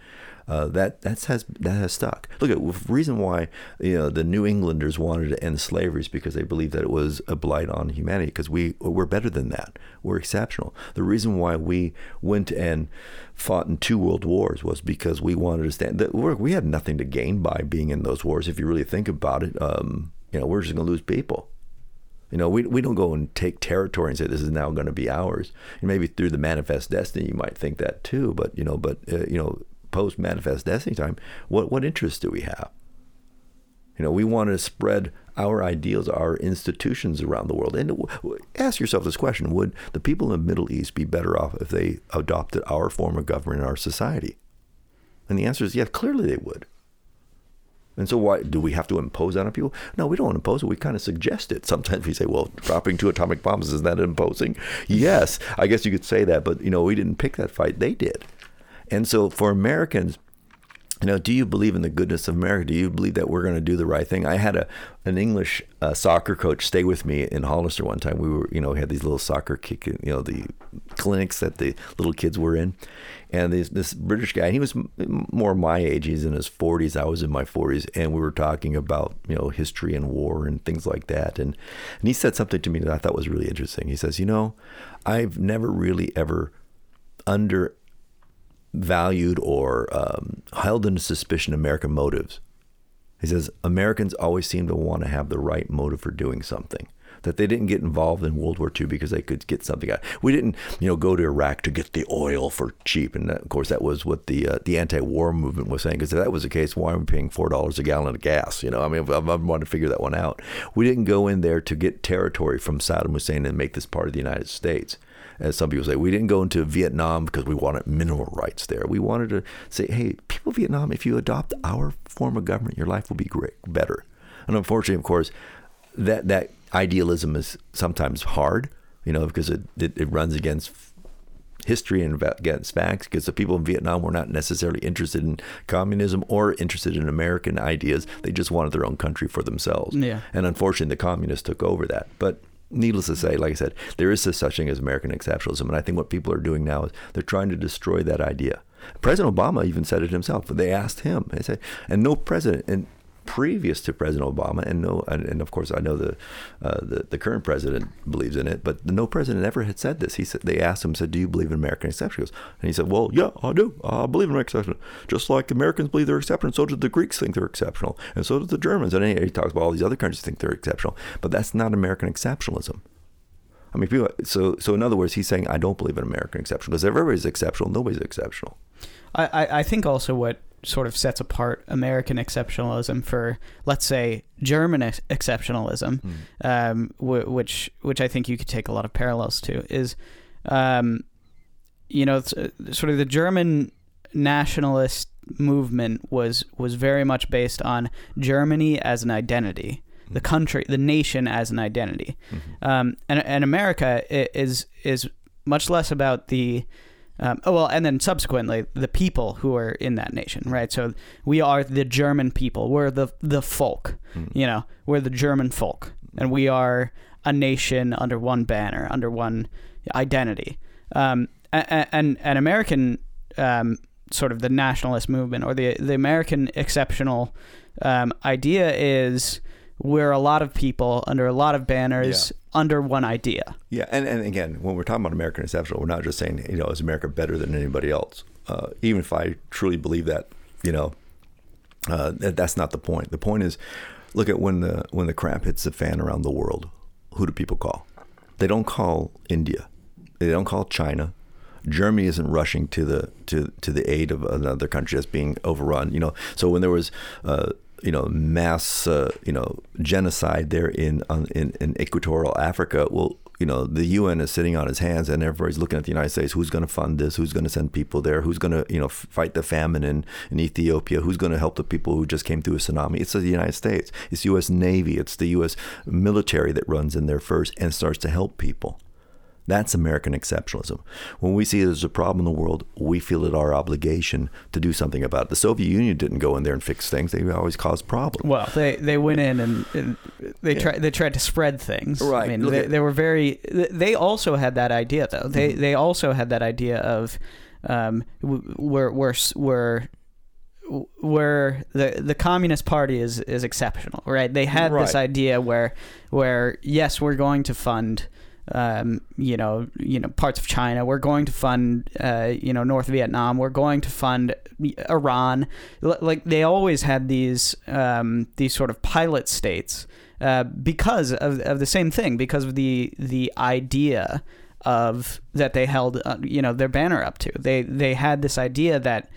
Uh, that that's has that has stuck. Look at the reason why you know the New Englanders wanted to end slavery is because they believed that it was a blight on humanity. Because we we're better than that. We're exceptional. The reason why we went and fought in two world wars was because we wanted to stand. That we had nothing to gain by being in those wars. If you really think about it, um, you know, we're just going to lose people. You know, we, we don't go and take territory and say this is now going to be ours. And maybe through the manifest destiny, you might think that too. But you know, but uh, you know, post manifest destiny time, what what interest do we have? You know, we want to spread our ideals, our institutions around the world. And ask yourself this question: Would the people in the Middle East be better off if they adopted our form of government in our society? And the answer is yes. Clearly, they would. And so, why do we have to impose that on people? No, we don't impose it. We kind of suggest it. Sometimes we say, "Well, dropping two atomic bombs is that imposing?" Yes, I guess you could say that, but you know, we didn't pick that fight; they did. And so, for Americans, you know, do you believe in the goodness of America? Do you believe that we're going to do the right thing? I had a an English uh, soccer coach stay with me in Hollister one time. We were, you know, had these little soccer kick, you know, the clinics that the little kids were in, and this this British guy, he was more my age. He's in his 40s. I was in my 40s, and we were talking about you know history and war and things like that. And and he said something to me that I thought was really interesting. He says, you know, I've never really ever under valued or um, held into suspicion American motives. He says Americans always seem to want to have the right motive for doing something. That they didn't get involved in World War II because they could get something out. We didn't, you know, go to Iraq to get the oil for cheap, and that, of course that was what the uh, the anti-war movement was saying. Because if that was the case, why are we paying four dollars a gallon of gas? You know, I mean, I, I want to figure that one out. We didn't go in there to get territory from Saddam Hussein and make this part of the United States as some people say, we didn't go into Vietnam because we wanted mineral rights there. We wanted to say, hey, people of Vietnam, if you adopt our form of government, your life will be great, better. And unfortunately, of course, that that idealism is sometimes hard, you know, because it, it, it runs against history and against facts because the people in Vietnam were not necessarily interested in communism or interested in American ideas. They just wanted their own country for themselves. Yeah. And unfortunately, the communists took over that. But needless to say, like I said, there is such thing as American exceptionalism, and I think what people are doing now is they're trying to destroy that idea. President Obama even said it himself. They asked him. They said, and no president, and previous to President Obama, and no, and, and of course I know the, uh, the the current president believes in it, but no president ever had said this. He said they asked him, said, "Do you believe in American exceptionalism?" And he said, "Well, yeah, I do. I believe in American exceptionalism. Just like Americans believe they're exceptional, so do the Greeks think they're exceptional, and so do the Germans." And he talks about all these other countries think they're exceptional, but that's not American exceptionalism. I mean, people. So, so in other words, he's saying I don't believe in American exceptional because everybody's exceptional, nobody's exceptional. I, I, think also what sort of sets apart American exceptionalism for, let's say, German ex- exceptionalism, mm. um, w- which which I think you could take a lot of parallels to, is, um, you know, uh, sort of the German nationalist movement was was very much based on Germany as an identity, mm. the country, the nation as an identity, mm-hmm. um, and and America is is much less about the um, oh well, and then subsequently the people who are in that nation, right? So we are the German people. We're the the folk. Mm. You know, we're the German folk, and we are a nation under one banner, under one identity. Um, and, and an American um, sort of the nationalist movement or the the American exceptional um, idea is we're a lot of people under a lot of banners yeah. under one idea. Yeah, and, and again, when we're talking about American exceptional, we're not just saying, you know, is America better than anybody else? Uh, even if I truly believe that, you know, uh, that, that's not the point. The point is, look at when the when the crap hits the fan around the world. Who do people call? They don't call India. They don't call China. Germany isn't rushing to the to to the aid of another country that's being overrun. You know, so when there was uh, you know mass uh, you know genocide there in, in in equatorial Africa. Well, you know the UN is sitting on its hands, and everybody's looking at the United States. Who's going to fund this? Who's going to send people there? Who's going to you know fight the famine in, in Ethiopia? Who's going to help the people who just came through a tsunami? It's the United States. It's U.S. Navy. It's the U.S. military that runs in there first and starts to help people. That's American exceptionalism. When we see there's a problem in the world, we feel it our obligation to do something about it. The Soviet Union didn't go in there and fix things; they always caused problems. Well, they they went in and, and they Yeah. tried they tried to spread things. Right. I mean, they, at- they were very. They also had that idea though. They Mm-hmm. they also had that idea of, um, w- where where s- where where the the communist party is is exceptional, right? They had this idea where where yes, we're going to fund um, you know, you know, parts of China. We're going to fund, uh, you know, North Vietnam. We're going to fund Iran. L- like they always had these um, these sort of pilot states uh, because of, of the same thing, because of the the idea of that they held, uh, you know, their banner up to. They they had this idea that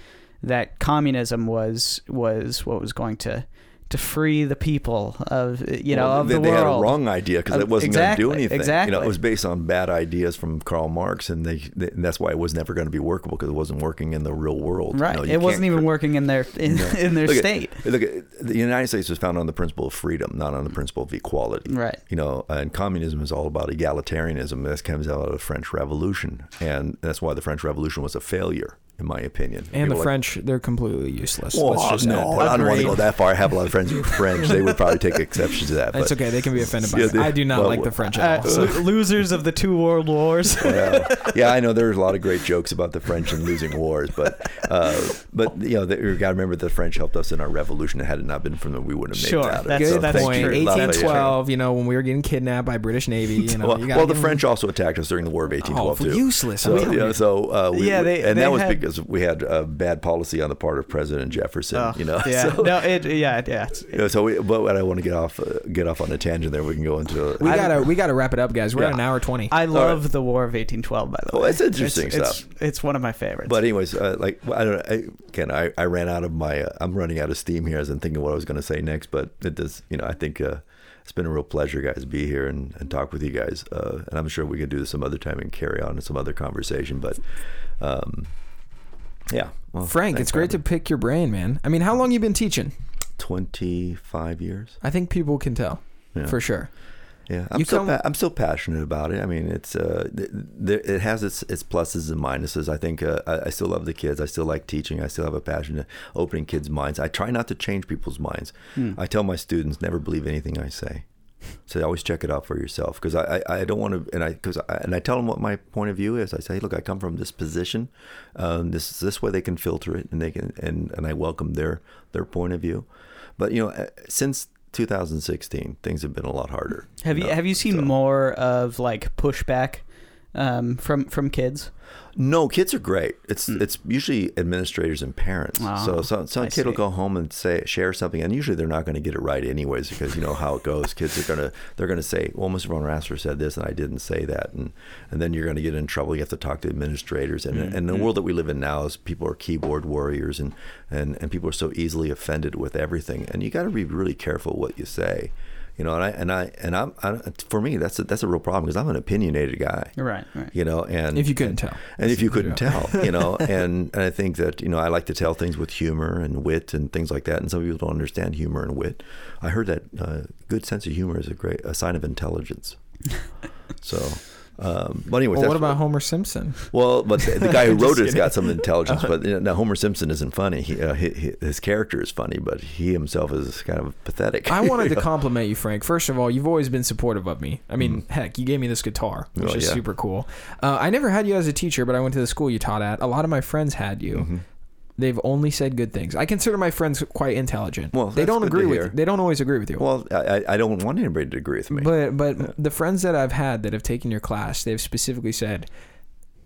that communism was was what was going to to free the people of you know Well, of they, the they world. had a wrong idea because it wasn't going to do exactly, anything. You know, exactly. it was based on bad ideas from Karl Marx, and they, they and that's why it was never going to be workable because it wasn't working in the real world. You Right. know, you it wasn't even cr- working in their in, No. in their Look at- state. Look, at, the United States was founded on the principle of freedom, not on the principle of equality. Right. You know, and communism is all about egalitarianism. This comes out of the French Revolution, and that's why the French Revolution was a failure, in my opinion. And the People like- French, they're completely useless. Well, Let's just no, I don't want to go that far. I have a lot of friends who are French. They would probably take exception to that. It's but- okay. They can be offended by Yeah, it. I do not well, like the French Uh, at all. lo- losers of the two world wars. yeah, yeah, I know there's a lot of great jokes about the French and losing wars, but uh, but you know, you got to remember the French helped us in our revolution. Had it not been for them, we wouldn't have made Sure, it out. that's- so Good that's thank point. you. 1812, you know, when we were getting kidnapped by British Navy, you know, Well, you well, the give 'em- French also attacked us during the War of 1812 Oh, too. useless. So, I'm telling you know, you. so uh, we, Yeah, they- and they that was had- because we had a bad policy on the part of President Jefferson. Oh, you know, yeah, so, no, it, yeah, yeah. it's- you know, so we, but I want to get off uh, get off on a tangent there. We can go into. We I- gotta we gotta wrap it up, guys. We're at an hour twenty. I love the War of 1812. By the Oh, way, it's interesting it's, stuff. It's, it's one of my favorites. But anyways, uh, like I don't know. I, again, I, I ran out of my. Uh, I'm running out of steam here as I'm thinking what I was going to say next. But it does. You know, I think uh, it's been a real pleasure, guys, to be here and, and talk with you guys. Uh, and I'm sure we can do this some other time and carry on in some other conversation. But um, yeah, well, Frank, thanks it's great to pick your brain, man. I mean, how long you been teaching? 25 years. I think people can tell Yeah. for sure. Yeah, I'm You still pa- I'm still passionate about it. I mean, it's uh, th- th- it has its its pluses and minuses. I think uh, I, I still love the kids. I still like teaching. I still have a passion to opening kids' minds. I try not to change people's minds. Hmm. I tell my students never believe anything I say. So always check it out for yourself because I, I, I don't want to and I because I, and I tell them what my point of view is. I say, look, I come from this position. Um, this this way they can filter it and they can and, and I welcome their their point of view. But you know, uh, since 2016, things have been a lot harder. have you know, have you seen so- more of like pushback um, from from kids? No, kids are great. It's Hmm. it's usually administrators and parents. Oh, so some some I kid will go home and say share something, and usually they're not going to get it right anyways because you know how it goes. Kids are gonna they're gonna say, well, Mr. Von Rasser said this, and I didn't say that, and and then you're going to get in trouble. You have to talk to administrators, and Mm-hmm. and the world that we live in now is people are keyboard warriors, and and and people are so easily offended with everything, and you got to be really careful what you say. You know, and I and I and I'm I, for me that's a, that's a real problem because I'm an opinionated guy. Right, right. You know, and If you couldn't tell. and if you couldn't tell, you know, and, and I think that you know I like to tell things with humor and wit and things like that, and some people don't understand humor and wit. I heard that uh, good sense of humor is a great a sign of intelligence. So, um, but anyways, Well, what about Homer Simpson? well, but the, the guy who wrote it has got some intelligence. But you know, now Homer Simpson isn't funny. He, uh, he, his character is funny, but he himself is kind of pathetic. I wanted to know? compliment you, Frank. First of all, you've always been supportive of me. I mean, heck, you gave me this guitar, which Mm. Oh, is yeah. super cool. Uh, I never had you as a teacher, but I went to the school you taught at. A lot of my friends had you. Mm-hmm. They've only said good things. I consider my friends quite intelligent. Well, they don't agree with you. They don't always agree with you. Well, I, I- don't want anybody to agree with me. But but the friends that I've had that have taken your class, they've specifically said,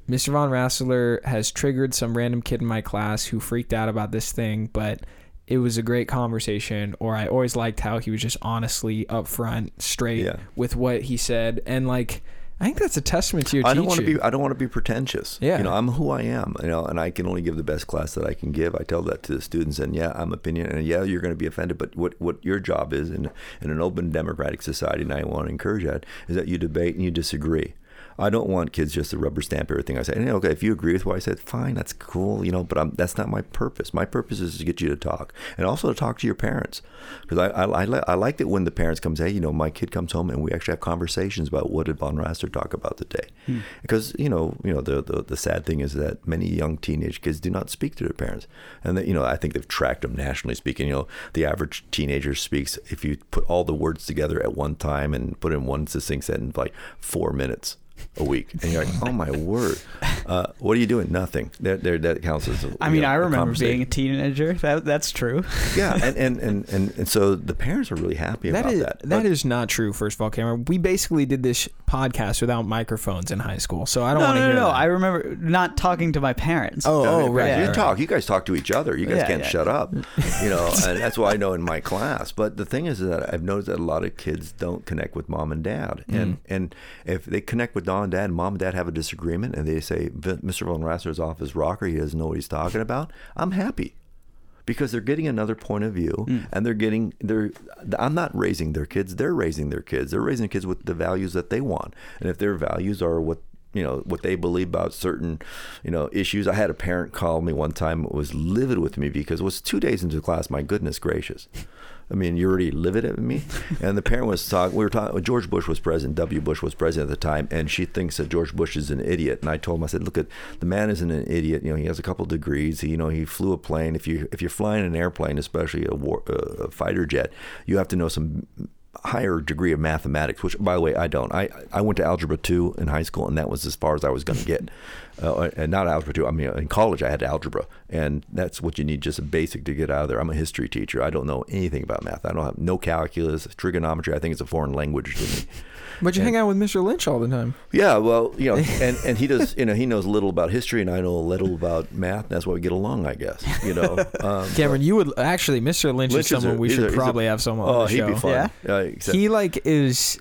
Mr. Von Rassler has triggered some random kid in my class who freaked out about this thing, but it was a great conversation. Or I always liked how he was just honestly upfront, straight Yeah. with what he said, and like I think that's a testament to your I don't want to be. I don't want to be pretentious. Yeah. You know, I'm who I am. You know, and I can only give the best class that I can give. I tell that to the students, and yeah, I'm opinion, and yeah, you're going to be offended. But what what your job is in in an open democratic society, and I want to encourage that, is that you debate and you disagree. I don't want kids just to rubber stamp everything I say. And, okay, if you agree with what I said, fine, that's cool, you know. But I'm, that's not my purpose. My purpose is to get you to talk, and also to talk to your parents, because I I, I, I like it when the parents come say, hey, you know, my kid comes home and we actually have conversations about what did Von Rasser talk about today, hmm. because you know you know the, the the sad thing is that many young teenage kids do not speak to their parents, and that you know I think they've tracked them nationally speaking. You know, the average teenager speaks if you put all the words together at one time and put in one succinct sentence like four minutes a week, and you're like, oh my word, uh, what are you doing? Nothing. There, there, that counts as. A, I mean, know, I a remember being a teenager. That that's true. yeah, and, and, and, and, and so the parents are really happy That about is that. that But- is not true. First of all, Cameron, we basically did this podcast without microphones in high school, so I don't No, want to no, no, hear no. that. I remember not talking to my parents. oh, oh, right. yeah. You right, talk. You guys talk to each other. You guys Yeah, can't yeah. shut up. You know, and that's what I know in my class. But the thing is that I've noticed that a lot of kids don't connect with mom and dad. And and if they connect with mom and dad, and mom and dad have a disagreement, and they say "V- Mr. Von Rasser's off his rocker, he doesn't know what he's talking about. I'm happy. Because they're getting another point of view, mm. and they're getting they're. I'm not raising their kids; they're raising their kids. They're raising kids with the values that they want, and if their values are what you know what they believe about certain you know issues i had a parent call me one time was livid with me because it was two days into class my goodness gracious i mean you're already livid at me. And the parent was talking we were talking george bush was president w. Bush was president at the time and she thinks that george bush is an idiot. And i told him i said look at the man isn't an idiot. You know he has a couple degrees. He, you know he flew a plane. If you if you're flying an airplane especially a, war, a fighter jet you have to know some higher degree of mathematics, which, by the way, I don't. I, I went to algebra two in high school, and that was as far as I was going to get. Uh, and not algebra two. I mean, in college, I had algebra, and that's what you need, just a basic to get out of there. I'm a history teacher. I don't know anything about math. I don't have no calculus, trigonometry. I think it's a foreign language to me. But you hang out with Mr. Lynch all the time. Yeah, well, you know, and, and he does, you know, he knows a little about history, and I know a little about math. And that's why we get along, I guess. You know, um, Cameron, you would actually, Mr. Lynch, Lynch is is a- someone we he's a- should a- probably have someone oh, on the he'd be fun. Yeah? Uh, He like is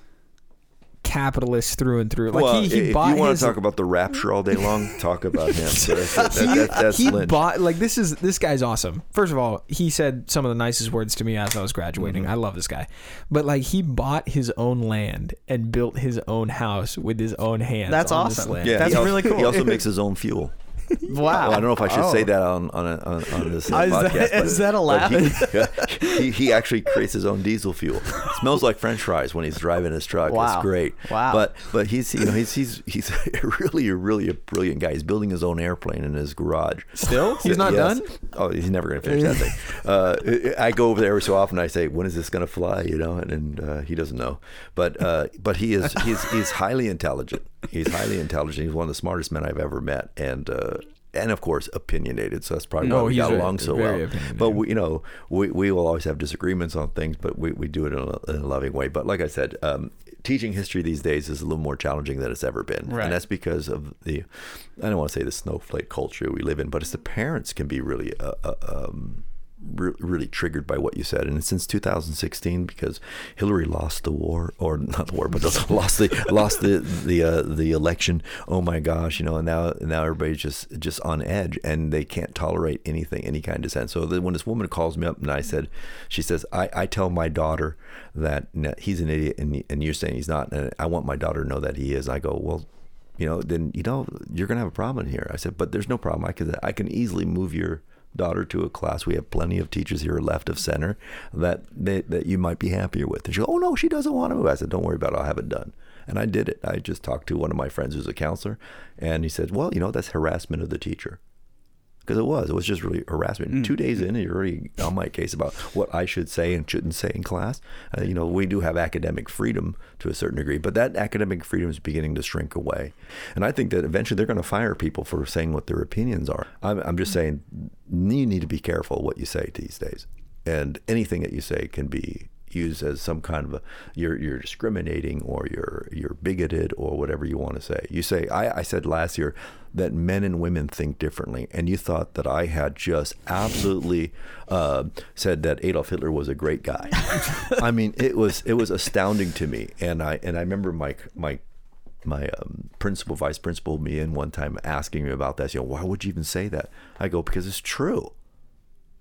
capitalist through and through. Like well, he, he if bought you want his, to talk about the rapture all day long, talk about him. So that's, that, he, that, that's he Lynch. bought like this is this guy's awesome. First of all, he said some of the nicest words to me as I was graduating. Mm-hmm. I love this guy, but like he bought his own land and built his own house with his own hands. That's awesome. Yeah, That's he also, really cool. He also makes his own fuel. Wow. I don't know if I should Oh. say that on on, a, on, on this uh, is that- podcast. but- is that allowed? He, he, he actually creates his own diesel fuel. smells like French fries when he's driving his truck. Wow. It's great. Wow. But but he's you know he's he's he's really really a brilliant guy. He's building his own airplane in his garage. Still, he's not Yes. done. Oh, he's never going to finish that thing. Uh, I go over there every so often. I say, "When is this going to fly?" You know, and, and uh, he doesn't know. But uh, but he is he's he's highly intelligent. He's highly intelligent. He's one of the smartest men I've ever met, and. Uh, and of course, opinionated. So that's probably why Oh, we got along so well. But we, you know, we, we will always have disagreements on things, but we, we do it in a, in a loving way. But like I said, um, teaching history these days is a little more challenging than it's ever been, Right. and that's because of the I don't want to say the snowflake culture we live in, but it's the parents can be really uh, uh, um, re- really triggered by what you said, and since 2016, because Hillary lost the war, or not the war, but lost the lost the the uh, the election. Oh my gosh, you know, and now now everybody's just just on edge, and they can't tolerate anything, any kind of dissent. So when this woman calls me up, and I said, she says, I, I tell my daughter that he's an idiot, and and you're saying he's not, and I want my daughter to know that he is. I go, well, you know, then you know you're gonna have a problem here. I said, but there's no problem. I can I can easily move your daughter to a class. We have plenty of teachers here, left of center, that that, that you might be happier with. And she, goes, oh no, she doesn't want to. move. I said, don't worry about it. I'll have it done. And I did it. I just talked to one of my friends who's a counselor, and he said, well, you know, that's harassment of the teacher. Because it was. It was just really harassment. Two days in, you're already on my case about what I should say and shouldn't say in class. Uh, you know, we do have academic freedom to a certain degree, but that academic freedom is beginning to shrink away. And I think that eventually they're going to fire people for saying what their opinions are. I'm, I'm just saying, you need to be careful what you say these days. And anything that you say can be used as some kind of a you're you're discriminating or you're you're bigoted or whatever you want to say. You say I, I said last year that men and women think differently, and you thought that I had just absolutely uh, said that Adolf Hitler was a great guy. I mean, it was it was astounding to me, and I and I remember my my my um, principal, vice principal, me in one time asking me about that. You know, why would you even say that? I go because it's true.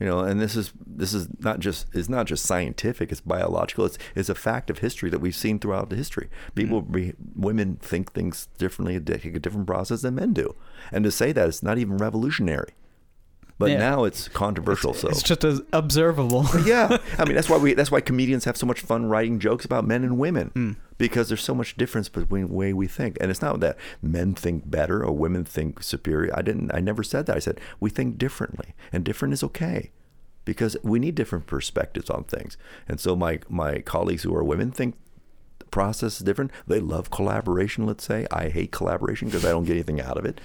You know, and this is this is not just it's not just scientific; it's biological. It's it's a fact of history that we've seen throughout the history. People, be, women think things differently, take a different process than men do, and to say that it's not even revolutionary. But Yeah. now it's controversial. so It's just as observable. yeah, I mean that's why we that's why comedians have so much fun writing jokes about men and women Hmm. Because there's so much difference between the way we think, and it's not that men think better or women think superior. I didn't. I never said that. I said we think differently, and different is okay because we need different perspectives on things. And so my my colleagues who are women think the process is different. They love collaboration, let's say. I hate collaboration because I don't get anything out of it.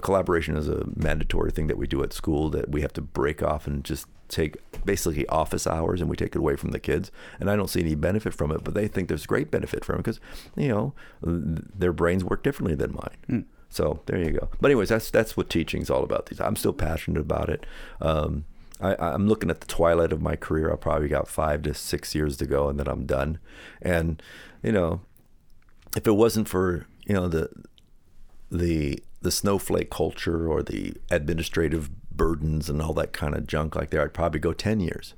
Collaboration is a mandatory thing that we do at school that we have to break off and just take basically office hours and we take it away from the kids. And I don't see any benefit from it, but they think there's great benefit from it because, you know, their brains work differently than mine. So there you go. But anyways, that's that's what teaching's all about. These I'm still passionate about it. Um, I, I'm looking at the twilight of my career. I probably got five to six years to go, and then I'm done. And you know, if it wasn't for you know the the the snowflake culture or the administrative burdens and all that kind of junk like there, I'd probably go ten years.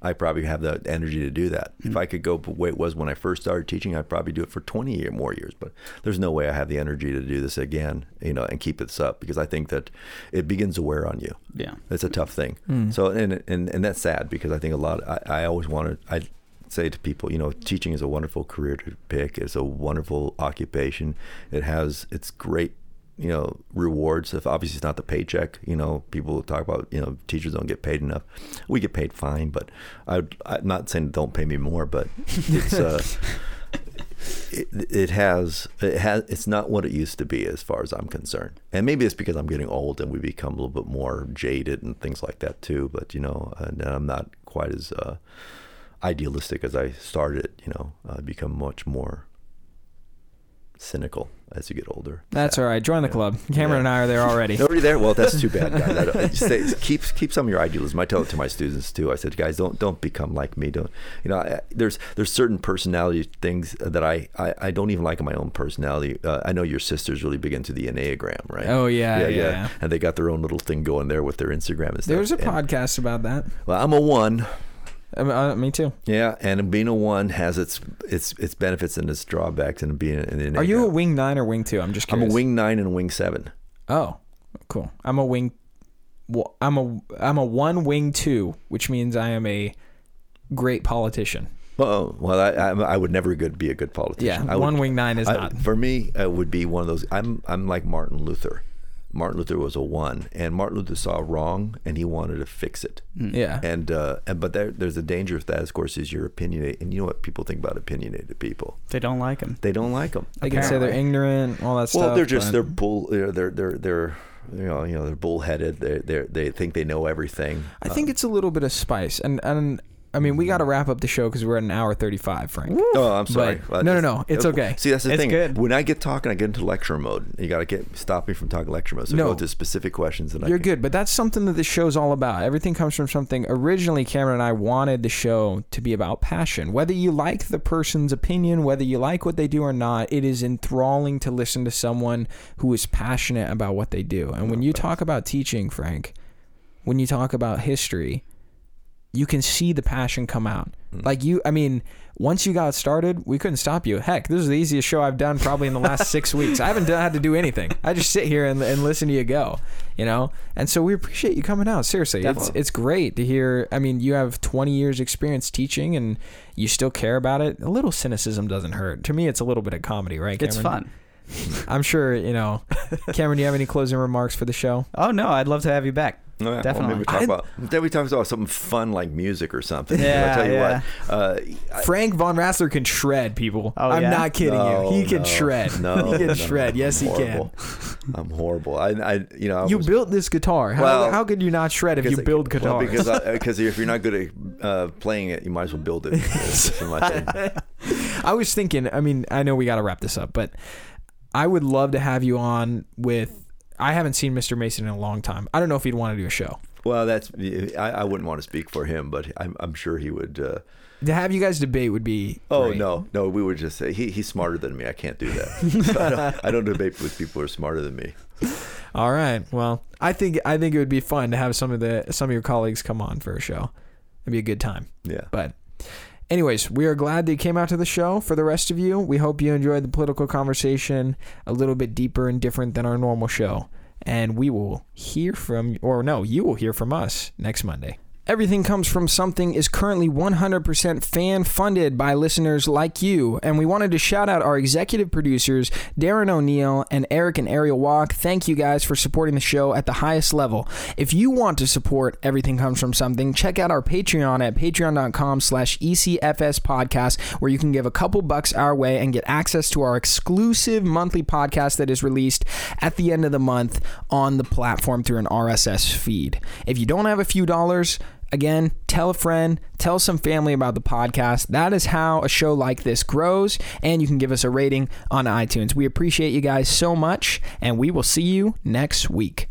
I probably have the energy to do that. If mm-hmm. I could go the way it was when I first started teaching, I'd probably do it for 20 year, more years. But there's no way I have the energy to do this again, you know, and keep this up because I think that it begins to wear on you. Yeah. It's a tough thing. Hmm. So and and and that's sad because I think a lot. I, I always wanted. I say to people, you know, teaching is a wonderful career to pick. It's a wonderful occupation. It has it's great. You know, rewards. If obviously it's not the paycheck. You know, people talk about you know teachers don't get paid enough. We get paid fine, but I, I'm not saying don't pay me more, but it's. Uh, it, it has it has it's not what it used to be as far as I'm concerned. And maybe it's because I'm getting old and we become a little bit more jaded and things like that too. But you know, and I'm not quite as uh, idealistic as I started. You know, I become much more cynical as you get older. That's all right. Join the club. Cameron Yeah. and I are there already. Nobody there. Well, that's too bad, guys. I don't, I just say, keep keep some of your idealism. I tell it to my students too. I said, guys, don't don't become like me. Don't you know? I, there's there's certain personality things that I, I, I don't even like in my own personality. Uh, I know your sister's really big into the enneagram, right? Oh, yeah, yeah, yeah. And they got their own little thing going there with their Instagram and stuff. There's a And- podcast about that. Well, I'm a one. Uh, me too. Yeah, and being a one has its its its benefits and its drawbacks, and being an. Are you a wing nine or wing two? I'm just I'm a wing nine and wing seven. Oh, cool. I'm a wing. wa- I'm a I'm a one wing two, which means I am a great politician. Oh well, I, I I would never good be a good politician. Yeah, I one would, wing nine is I- not. For me, it would be one of those. I'm I'm like Martin Luther. Martin Luther was a one, and Martin Luther saw wrong, and he wanted to fix it. Yeah. And uh, and but there, there's a danger with that, of course, is you're opinionated, and you know what people think about opinionated people. They don't like them. They don't like them. They can say they're ignorant, all that stuff. Well, they're just but- they're bull. They're they're they're, they're you know you know they're bullheaded. They they they think they know everything. I think it's a little bit of spice, and and I mean we got to wrap up the show because we're at an hour thirty five, Frank. Oh, I'm sorry. But- no, no, no, it's okay. See, that's the It's thing. good. When I get talking, I get into lecture mode. You got to get stop me from talking lecture mode. So No. go to specific questions, and I You're can, good, but that's something that this show's all about. Everything comes from something. Originally, Cameron and I wanted the show to be about passion. Whether you like the person's opinion, whether you like what they do or not, it is enthralling to listen to someone who is passionate about what they do. And when you talk about teaching, Frank, when you talk about history, you can see the passion come out. Hmm. Like you, I mean, once you got started, we couldn't stop you. Heck, this is the easiest show I've done probably in the last six weeks. I haven't done, had to do anything. I just sit here and, and listen to you go, you know. And so we appreciate you coming out. Seriously, it's Definitely. it's great to hear. I mean, you have 20 years experience teaching, and you still care about it. A little cynicism doesn't hurt. To me, it's a little bit of comedy, right? It's fun. I'm sure you know. Cameron, do you have any closing remarks for the show? Oh no, I'd love to have you back. Oh, yeah. Well, Definitely. maybe we talk I- about then we talk about something fun like music or something. Yeah, I tell you yeah. what. Uh, Frank Von Rassler can shred people. Oh, I'm yeah? not kidding no, you. He can no, shred. No, he can no, shred. Yes, I'm he horrible. I'm horrible. I, I you know, I. You was- built this guitar. How, Well, how could you not shred if you because- build well, guitars? because I, because if you're not good at uh, playing it, you might as well build it. That's just my thing. I was thinking. I mean, I know we got to wrap this up, but I would love to have you on with. I haven't seen Mr. Mason in a long time. I don't know if he'd want to do a show. Well, that's I, I wouldn't want to speak for him, but I'm, I'm sure he would. Uh, To have you guys debate would be. oh great. no, no, we would just say he, he's smarter than me. I can't do that. So I, don't, I don't debate with people who are smarter than me. All right. Well, I think I think it would be fun to have some of the some of your colleagues come on for a show. It'd be a good time. Yeah. But anyways, we are glad that you came out to the show. For the rest of you, we hope you enjoyed the political conversation a little bit deeper and different than our normal show. And we will hear from or no, you will hear from us next Monday. Everything Comes From Something is currently 100% fan funded by listeners like you, and we wanted to shout out our executive producers, Darren O'Neill and Eric and Ariel Walk. Thank you guys for supporting the show at the highest level. If you want to support Everything Comes From Something, check out our Patreon at patreon.com slash ECFS podcast, where you can give a couple bucks our way and get access to our exclusive monthly podcast that is released at the end of the month on the platform through an RSS feed. If you don't have a few dollars, Again, tell a friend, tell some family about the podcast. That is how a show like this grows, and you can give us a rating on iTunes. We appreciate you guys so much, and we will see you next week.